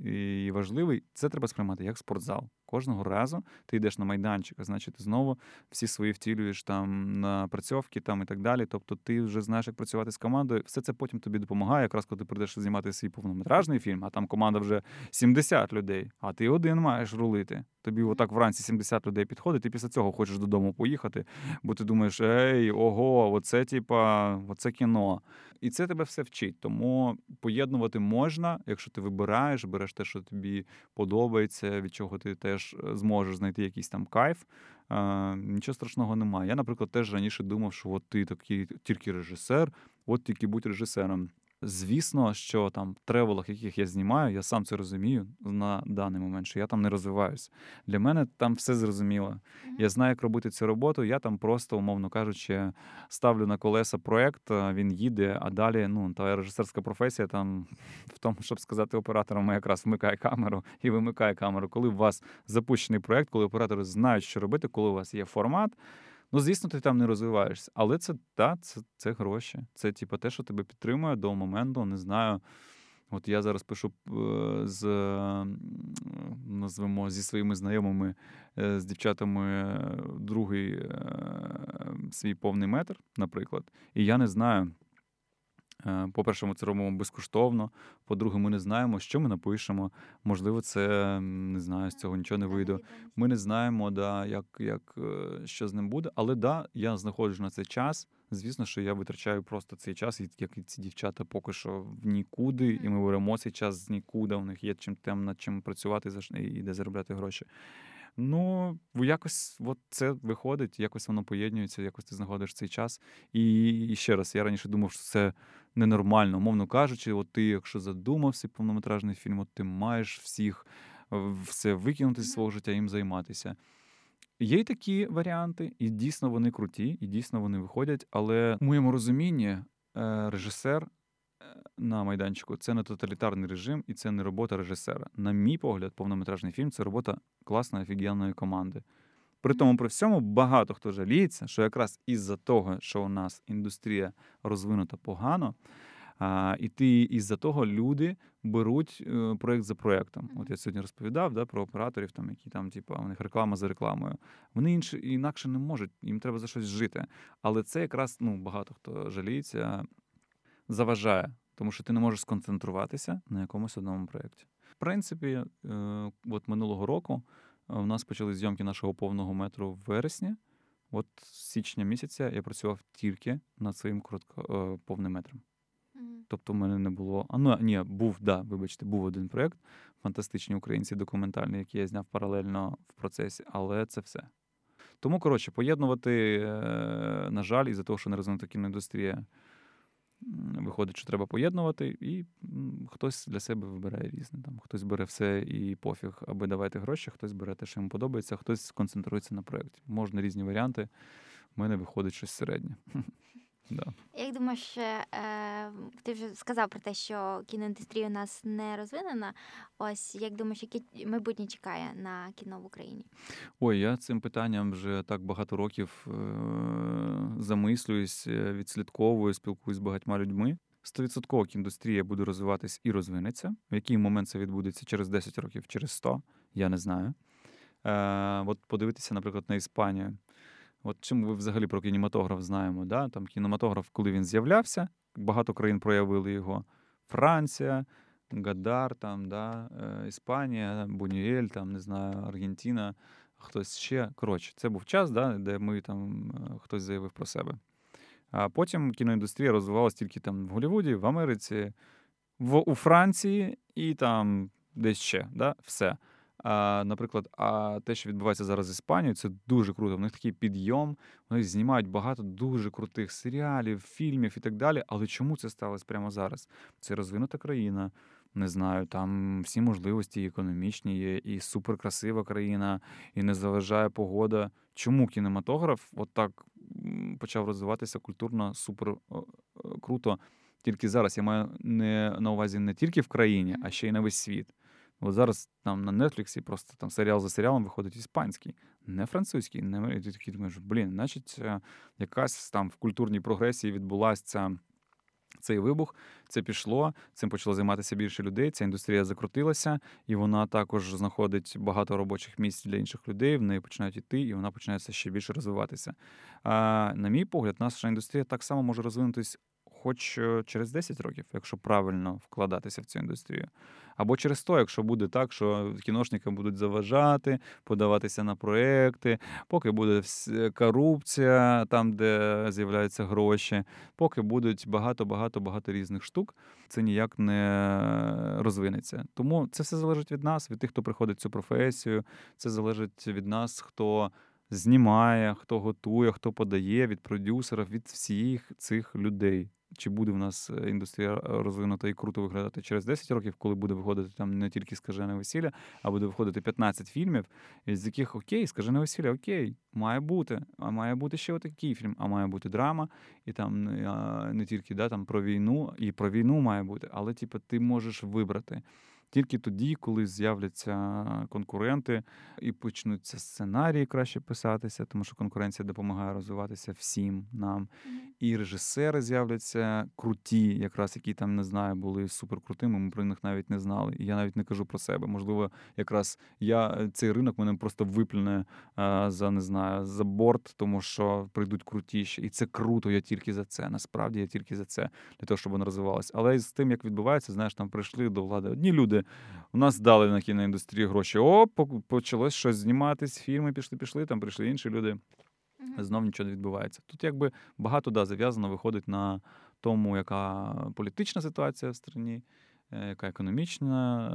і важливий. Це треба сприймати як спортзал. Кожного разу ти йдеш на майданчик, а значить, ти знову всі свої втілюєш там на працьовки там і так далі. Тобто ти вже знаєш, як працювати з командою. Все це потім тобі допомагає, якраз коли ти прийдеш знімати свій повнометражний фільм, а там команда вже 70 людей, а ти один маєш рулити. Тобі отак вранці 70 людей підходить, ти після цього хочеш додому поїхати, бо ти думаєш, ей, ого, оце типа, оце кіно. І це тебе все вчить. Тому поєднувати можна, якщо ти вибираєш, береш те, що тобі подобається, від чого ти теж е, зможеш знайти якийсь там кайф. Е, нічого страшного немає. Я, наприклад, теж раніше думав, що от ти такий тільки режисер, от тільки будь режисером. Звісно, що там в тревелах, яких я знімаю, я сам це розумію на даний момент, що я там не розвиваюся. Для мене там все зрозуміло. Я знаю, як робити цю роботу. Я там просто, умовно кажучи, ставлю на колеса проект, він їде, а далі ну, та режисерська професія там [LAUGHS] в тому, щоб сказати операторам, якраз вмикає камеру і вимикає камеру. Коли у вас запущений проект, коли оператори знають, що робити, коли у вас є формат. Ну, звісно, ти там не розвиваєшся, але це та, це, це гроші. Це типу, те, що тебе підтримує до моменту, не знаю. От я зараз пишу е, з назвемо зі своїми знайомими, е, з дівчатами е, другий свій повний метр, наприклад. І я не знаю. Е, По-перше, ми це робимо безкоштовно. По-друге, ми не знаємо, що ми напишемо. Можливо, це не знаю, з цього нічого не вийде. Ми не знаємо, да, як, як, е, що з ним буде. Але да, я знаходжу на цей час. Звісно, що я витрачаю просто цей час, як і ці дівчата поки що в нікуди, і ми беремо цей час з нікуди. У них є чим тем над чим працювати і де заробляти гроші. Ну, якось от це виходить, якось воно поєднується, якось ти знаходиш цей час. І, і ще раз, я раніше думав, що це ненормально. Умовно кажучи, от ти, якщо задумався повнометражний фільм, от ти маєш всіх все викинути зі свого життя, їм займатися. Є й такі варіанти, і дійсно вони круті, і дійсно вони виходять. Але в моєму розумінні е, режисер на майданчику це не тоталітарний режим і це не робота режисера. На мій погляд, повнометражний фільм це робота класної офігенної команди. При тому, при всьому, багато хто жаліється, що якраз із-за того, що у нас індустрія розвинута погано, а, і ти із-за того люди беруть е, проект за проектом. От я сьогодні розповідав да, про операторів, там, які там, типу, у них реклама за рекламою. Вони інше, інакше не можуть, їм треба за щось жити. Але це якраз ну, багато хто жаліється, заважає, тому що ти не можеш сконцентруватися на якомусь одному проєкті. В принципі, е, от минулого року у е, нас почали зйомки нашого повного метру в вересні. От з січня місяця я працював тільки над своїм коротко е, повним метром. Тобто в мене не було. А ну ні, був, да, вибачте, був один проєкт фантастичні українці документальний, який я зняв паралельно в процесі, але це все. Тому, коротше, поєднувати, на жаль, із-за того, що не розвинута кіноіндустрія, виходить, що треба поєднувати, і хтось для себе вибирає різне. Там Хтось бере все і пофіг, аби давати гроші, хтось бере те, що йому подобається, хтось концентрується на проєкті. Можна різні варіанти. У мене виходить щось середнє. [LAUGHS] Да. Як думаєш, е, ти вже сказав про те, що кіноіндустрія у нас не розвинена. Ось як думаєш, яке майбутнє чекає на кіно в Україні? Ой, я цим питанням вже так багато років е- замислююсь, е, відслідковую, спілкуюсь з багатьма людьми. Стовідсотково кіндустрія буде розвиватись і розвинеться. В який момент це відбудеться через 10 років, через 100, я не знаю. Е, От подивитися, наприклад, на Іспанію. От чим ми взагалі про кінематограф знаємо? Да? Там Кінематограф, коли він з'являвся, багато країн проявили його. Франція, Гадар, там, да, е, Іспанія, Бунюель, там, не знаю, Аргентина, хтось ще. Коротше, це був час, да, де ми там е, хтось заявив про себе. А потім кіноіндустрія розвивалася тільки там в Голлівуді, в Америці, в, у Франції і там десь ще. Да, Все. А, Наприклад, а те, що відбувається зараз з Іспанією, це дуже круто. В них такий підйом. Вони знімають багато дуже крутих серіалів, фільмів і так далі. Але чому це сталося прямо зараз? Це розвинута країна. Не знаю, там всі можливості економічні є, і суперкрасива країна, і не заважає погода. Чому кінематограф от так почав розвиватися культурно супер круто? Тільки зараз я маю не на увазі не тільки в країні, а ще й на весь світ. От зараз там на Нетфліксі просто там серіал за серіалом виходить іспанський, не французький. Не... І ти такий думаєш, блін, значить, е, якась там в культурній прогресії відбулася цей вибух, це пішло, цим почало займатися більше людей. Ця індустрія закрутилася, і вона також знаходить багато робочих місць для інших людей. В неї починають йти, і вона починається ще більше розвиватися. А на мій погляд, наша індустрія так само може розвинутися хоч е, через 10 років, якщо правильно вкладатися в цю індустрію. Або через то, якщо буде так, що кіношникам будуть заважати, подаватися на проекти, поки буде корупція, там, де з'являються гроші, поки будуть багато-багато багато різних штук, це ніяк не розвинеться. Тому це все залежить від нас, від тих, хто приходить в цю професію. Це залежить від нас, хто. Знімає, хто готує, хто подає від продюсерів, від всіх цих людей чи буде в нас е, індустрія розвинута і круто виглядати через 10 років, коли буде виходити там не тільки скажене весілля, а буде виходити 15 фільмів, з яких окей, скажене весілля, окей, має бути. А має бути ще отакий фільм, а має бути драма, і там не тільки да, там про війну, і про війну має бути, але типу, ти можеш вибрати. Тільки тоді, коли з'являться конкуренти і почнуться сценарії краще писатися, тому що конкуренція допомагає розвиватися всім нам. І режисери з'являться круті, якраз які там не знаю, були суперкрутими. Ми про них навіть не знали. І я навіть не кажу про себе. Можливо, якраз я цей ринок мене просто виплюне за не знаю за борт, тому що прийдуть крутіші, і це круто. Я тільки за це. Насправді я тільки за це для того, щоб воно розвивалося. Але з тим, як відбувається, знаєш, там прийшли до влади одні люди у нас дали на кіноіндустрію гроші. О, почалось щось зніматись, фільми пішли, пішли, там прийшли інші люди. Знов нічого не відбувається. Тут якби багато да, зав'язано виходить на тому, яка політична ситуація в страні, Е, яка економічна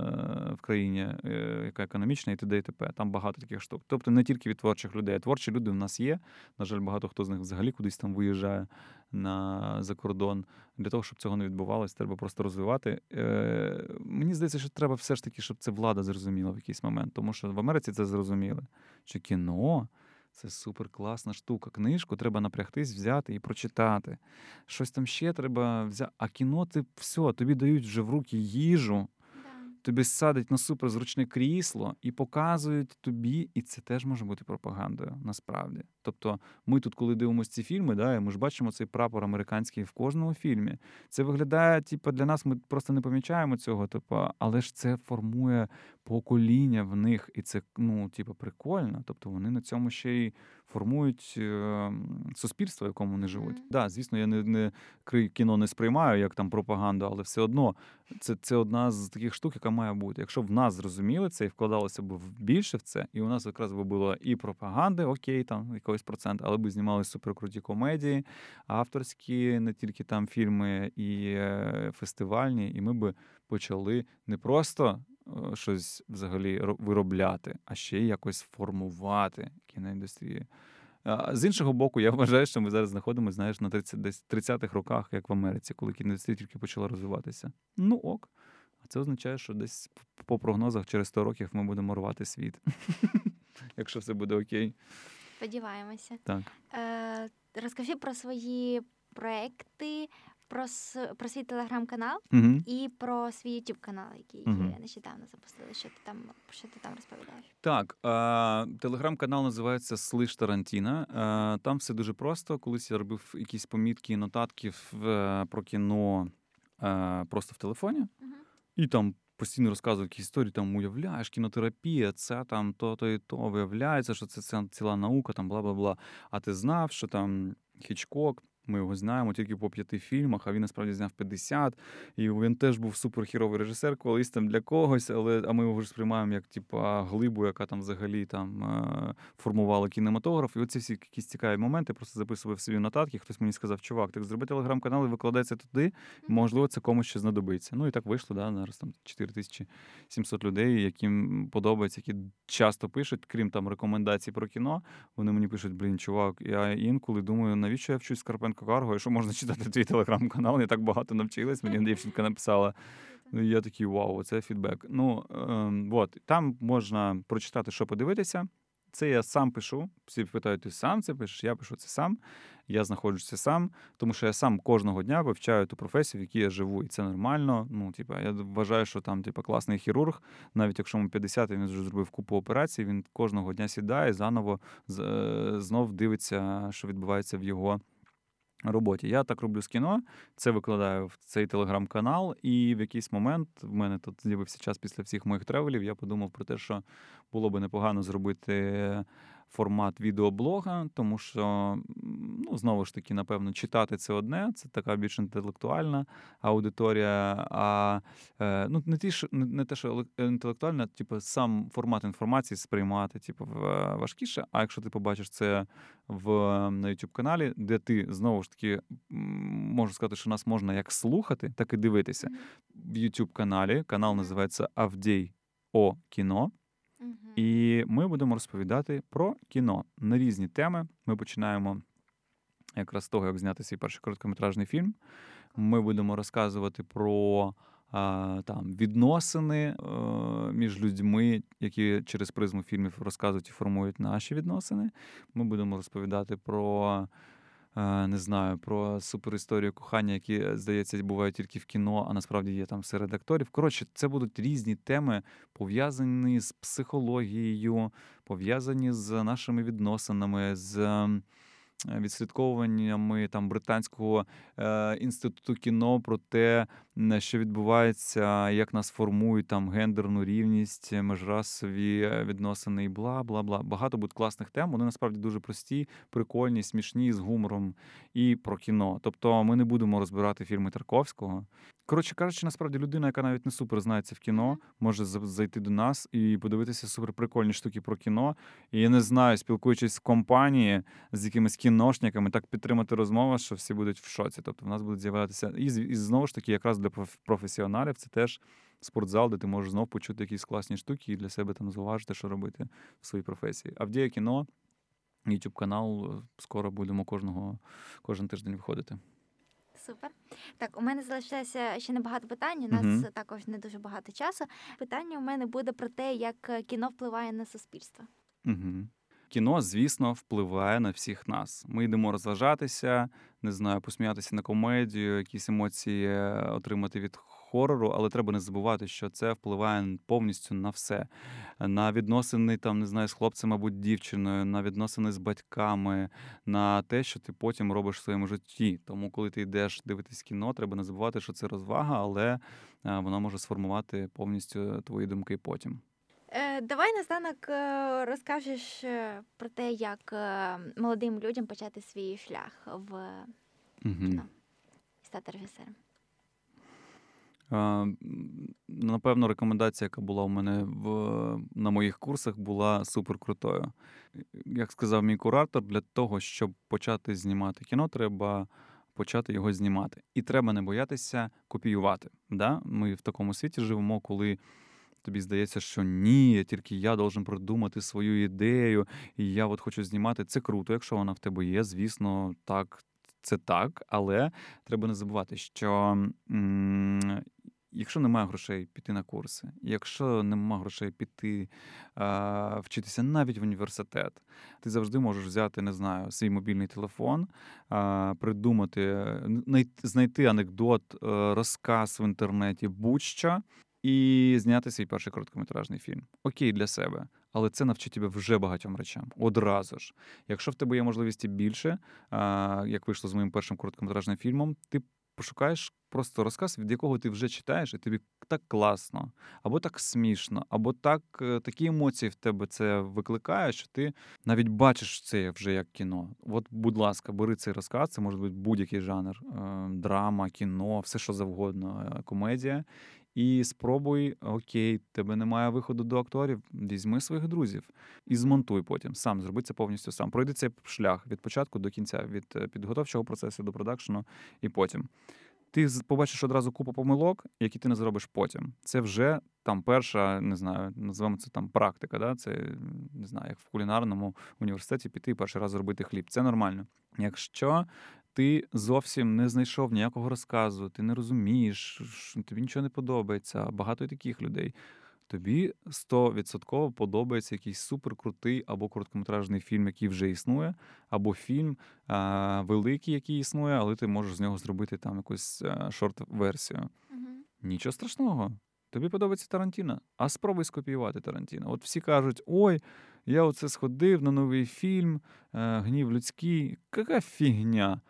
е, в країні, е, яка економічна і т.д. і т.п. Там багато таких штук. Тобто не тільки від творчих людей. а Творчі люди в нас є. На жаль, багато хто з них взагалі кудись там виїжджає на за кордон. Для того, щоб цього не відбувалося, треба просто розвивати. Е, Мені здається, що треба все ж таки, щоб це влада зрозуміла в якийсь момент. Тому що в Америці це зрозуміли, що кіно Це супер класна штука. Книжку треба напрягтись, взяти і прочитати. Щось там ще треба взяти. А кіно ти все, тобі дають вже в руки їжу, тобі садять на суперзручне крісло і показують тобі, і це теж може бути пропагандою насправді. Тобто, ми тут, коли дивимося ці фільми, да, ми ж бачимо цей прапор американський в кожному фільмі. Це виглядає, типу, для нас ми просто не помічаємо цього, типу, але ж це формує покоління в них, і це ну, типу, прикольно. Тобто вони на цьому ще й формують е, суспільство, в якому вони живуть. Так, Мгм. да, звісно, я не, не кіно не сприймаю як там пропаганду, але все одно це, це одна з таких штук, яка має бути. Якщо б в нас зрозуміли це і вкладалося б в- більше в це, і у нас якраз би було і пропаганди, окей, там якийсь процент, але б знімали суперкруті комедії, авторські, не тільки там фільми і е, фестивальні, і ми би почали не просто щось взагалі ро- виробляти, а ще й якось формувати кіноіндустрію. З іншого боку, я [LAUGHS] вважаю, що ми зараз знаходимося, знаєш, на 30, десь 30-х роках, як в Америці, коли кіноіндустрія тільки почала розвиватися. Ну ок. А це означає, що десь по прогнозах через 100 років ми будемо рвати світ. [LAUGHS] Якщо все буде окей. Сподіваємося. Так. Е, розкажи про свої проекти, про, про свій телеграм-канал Угу. і про свій YouTube канал, який е, нещодавно запустили. Що ти там, що ти там розповідаєш? Так, е, телеграм-канал називається Слиш Тарантіна. Е, там все дуже просто. Колись я робив якісь помітки, нотатки в, е, про кіно е, просто в телефоні, Мгм. і там постійно розказував якісь історії, там уявляєш, кінотерапія, це там то-то і то, виявляється, що це, це ціла наука, там бла бла бла. А ти знав, що там Хічкок. Ми його знаємо тільки по п'яти фільмах, а він насправді зняв 50. І він теж був суперхіровий режисер, колись там для когось, але а ми його ж сприймаємо як типа глибу, яка там взагалі там е, формувала кінематограф. І оці всі якісь цікаві моменти. Просто записував собі нотатки. Хтось мені сказав, чувак, так зроби телеграм-канал і викладай це туди. Можливо, це комусь ще знадобиться. Ну і так вийшло. Да, зараз там 4700 людей, яким подобається, які часто пишуть, крім там рекомендацій про кіно. Вони мені пишуть: блін, чувак, я інколи думаю, навіщо я вчусь Карпенко Карго, і що можна читати твій телеграм-канал? Я так багато навчилась. Мені дівчинка написала. Ну, я такий вау, це фідбек. Ну ем, от там можна прочитати, що подивитися. Це я сам пишу. Всі питають, ти сам це пишеш? Я пишу це сам. Я знаходжуся сам, тому що я сам кожного дня вивчаю ту професію, в якій я живу, і це нормально. Ну, типа, я вважаю, що там, типа, класний хірург, навіть якщо йому 50, і він вже зробив купу операцій, він кожного дня сідає, заново е, знов дивиться, що відбувається в його роботі. Я так роблю з кіно, це викладаю в цей телеграм-канал, і в якийсь момент в мене тут з'явився час після всіх моїх тревелів. Я подумав про те, що було би непогано зробити формат відеоблога, тому що, ну, знову ж таки, напевно, читати це одне, це така більш інтелектуальна аудиторія. А е, ну, не, ті, не, не те, що інтелектуальна, типу, сам формат інформації сприймати, типу, важкіше. А якщо ти побачиш це в на youtube каналі, де ти знову ж таки можу сказати, що нас можна як слухати, так і дивитися. В youtube каналі канал називається Авдій О кіно. І ми будемо розповідати про кіно на різні теми. Ми починаємо якраз з того, як зняти свій перший короткометражний фільм. Ми будемо розказувати про там відносини е, між людьми, які через призму фільмів розказують і формують наші відносини. Ми будемо розповідати про. Е, Не знаю, про суперісторію кохання, які, здається, бувають тільки в кіно, а насправді є там серед акторів. Коротше, це будуть різні теми, пов'язані з психологією, пов'язані з нашими відносинами, з відслідковуваннями там британського е, інституту кіно про те, що відбувається, як нас формують там гендерну рівність, межрасові е, відносини і бла бла бла. Багато буде класних тем. Вони насправді дуже прості, прикольні, смішні з гумором і про кіно. Тобто, ми не будемо розбирати фільми Тарковського. Коротше кажучи, насправді людина, яка навіть не супер знається в кіно, може зайти до нас і подивитися супер прикольні штуки про кіно. І я не знаю, спілкуючись в компанії з якимись кіношниками, так підтримати розмову, що всі будуть в шоці. Тобто в нас будуть з'являтися і, і знову ж таки, якраз для професіоналів це теж спортзал, де ти можеш знов почути якісь класні штуки і для себе там зауважити, що робити в своїй професії. Авдія кіно, YouTube канал. е, Скоро будемо кожного кожен тиждень виходити. Супер. Так, у мене залишається ще небагато питань. У нас Мгм. також не дуже багато часу. Питання у мене буде про те, як е, кіно впливає на суспільство. Угу. Кіно, звісно, впливає на всіх нас. Ми йдемо розважатися, не знаю, посміятися на комедію, якісь емоції е, отримати від хорору, але треба не забувати, що це впливає повністю на все. На відносини там, не знаю, з хлопцем або дівчиною, на відносини з батьками, на те, що ти потім робиш в своєму житті. Тому, коли ти йдеш дивитись кіно, треба не забувати, що це розвага, але е, вона може сформувати повністю твої думки потім. Е, Давай настанок е, розкажеш про те, як молодим людям почати свій шлях в Угу. кіно і стати режисером. Напевно, рекомендація, яка була у мене в, на моїх курсах, була супер крутою. Як сказав мій куратор, для того, щоб почати знімати кіно, треба почати його знімати. І треба не боятися копіювати. Да? Ми в такому світі живемо, коли тобі здається, що ні, тільки я должен продумати свою ідею, і я от хочу знімати. Це круто, якщо вона в тебе є. Звісно, так, це так, але треба не забувати, що якщо немає грошей піти на курси, якщо немає грошей піти а, вчитися навіть в університет, ти завжди можеш взяти, не знаю, свій мобільний телефон, а, придумати, най- знайти анекдот, е, розказ в інтернеті, будь-що. І зняти свій перший короткометражний фільм. Окей, для себе. Але це навчить тебе вже багатьом речам. Одразу ж. Якщо в тебе є можливості більше, як вийшло з моїм першим короткометражним фільмом, ти пошукаєш просто розказ, від якого ти вже читаєш, і тобі так класно, або так смішно, або так е, такі емоції в тебе це викликає, що ти навіть бачиш це вже як кіно. От, будь ласка, бери цей розказ, це може бути будь-який жанр: е, драма, кіно, все що завгодно, е, комедія. І спробуй, окей, тебе немає виходу до акторів, візьми своїх друзів і змонтуй потім. Сам зроби це повністю сам. Пройди цей шлях від початку до кінця, від е, підготовчого процесу до продакшену, і потім. Ти побачиш одразу купу помилок, які ти не зробиш потім. Це вже там перша, не знаю, називаємо це там практика. Да? Це не знаю, як в кулінарному університеті піти і перший раз зробити хліб. Це нормально. Якщо ти зовсім не знайшов ніякого розказу, ти не розумієш, тобі нічого не подобається. Багато і таких людей. Тобі 100% подобається якийсь суперкрутий або короткометражний фільм, який вже існує, або фільм а, великий, який існує, але ти можеш з нього зробити там якусь а, шорт-версію. Нічого страшного. Тобі подобається Тарантіно, а спробуй скопіювати Тарантіно. От всі кажуть: ой, я оце сходив на новий фільм, е, гнів людський. Яка фігня?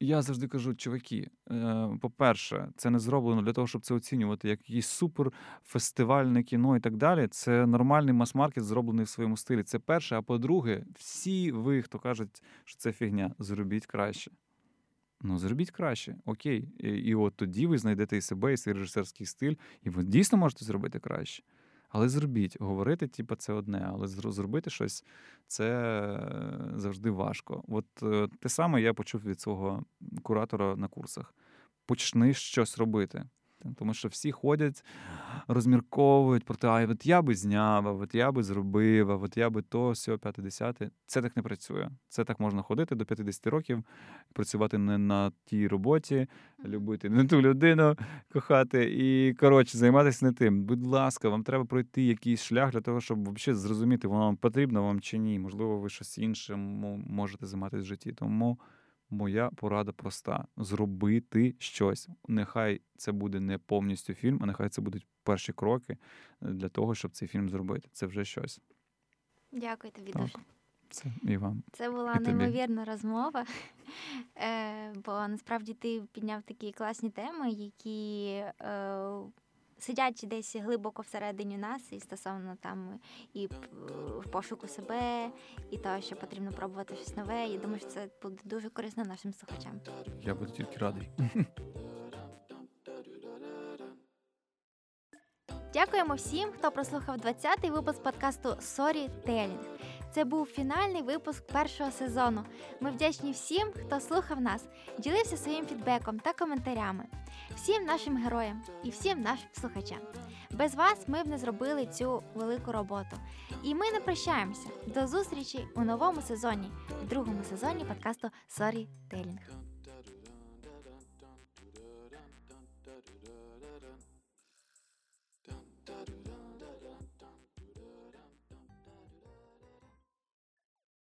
Я завжди кажу, чуваки, е, по-перше, це не зроблено для того, щоб це оцінювати як якийсь супер кіно і так далі. Це нормальний мас-маркет, зроблений в своєму стилі. Це перше. А по-друге, всі ви, хто кажуть, що це фігня, зробіть краще. Ну, зробіть краще, окей. І, і от тоді ви знайдете і себе, і свій режисерський стиль, і ви дійсно можете зробити краще. Але зробіть, говорити, типу, це одне, але зробити щось це е, завжди важко. От е, те саме я почув від свого куратора на курсах. Почни щось робити. Тому що всі ходять, розмірковують про те, а от я би зняв, а от я би зробив, а от я би то, сьо, п'яте, десяте. Це так не працює. Це так можна ходити до 50 років, працювати не на тій роботі, любити не ту людину, кохати і коротше займатися не тим. Будь ласка, вам треба пройти якийсь шлях для того, щоб взагалі зрозуміти, воно вам потрібно вам чи ні. Можливо, ви щось іншим можете займатися в житті. Тому моя порада проста: зробити щось. Нехай це буде не повністю фільм, а нехай це будуть перші кроки для того, щоб цей фільм зробити. Це вже щось. Дякую тобі Так. дуже. Це і вам. Це була І тобі. неймовірна розмова, [LAUGHS] е, бо насправді ти підняв такі класні теми, які е, сидять десь глибоко всередині нас, і стосовно там і в пошуку себе, і того, що потрібно пробувати щось нове. Я думаю, що це буде дуже корисно нашим слухачам. Я буду тільки радий. Дякуємо всім, хто прослухав 20-й випуск подкасту Storytelling. Це був фінальний випуск першого сезону. Ми вдячні всім, хто слухав нас, ділився своїм фідбеком та коментарями, всім нашим героям і всім нашим слухачам. Без вас ми б не зробили цю велику роботу. І ми не прощаємося. До зустрічі у новому сезоні, в другому сезоні подкасту Storytelling.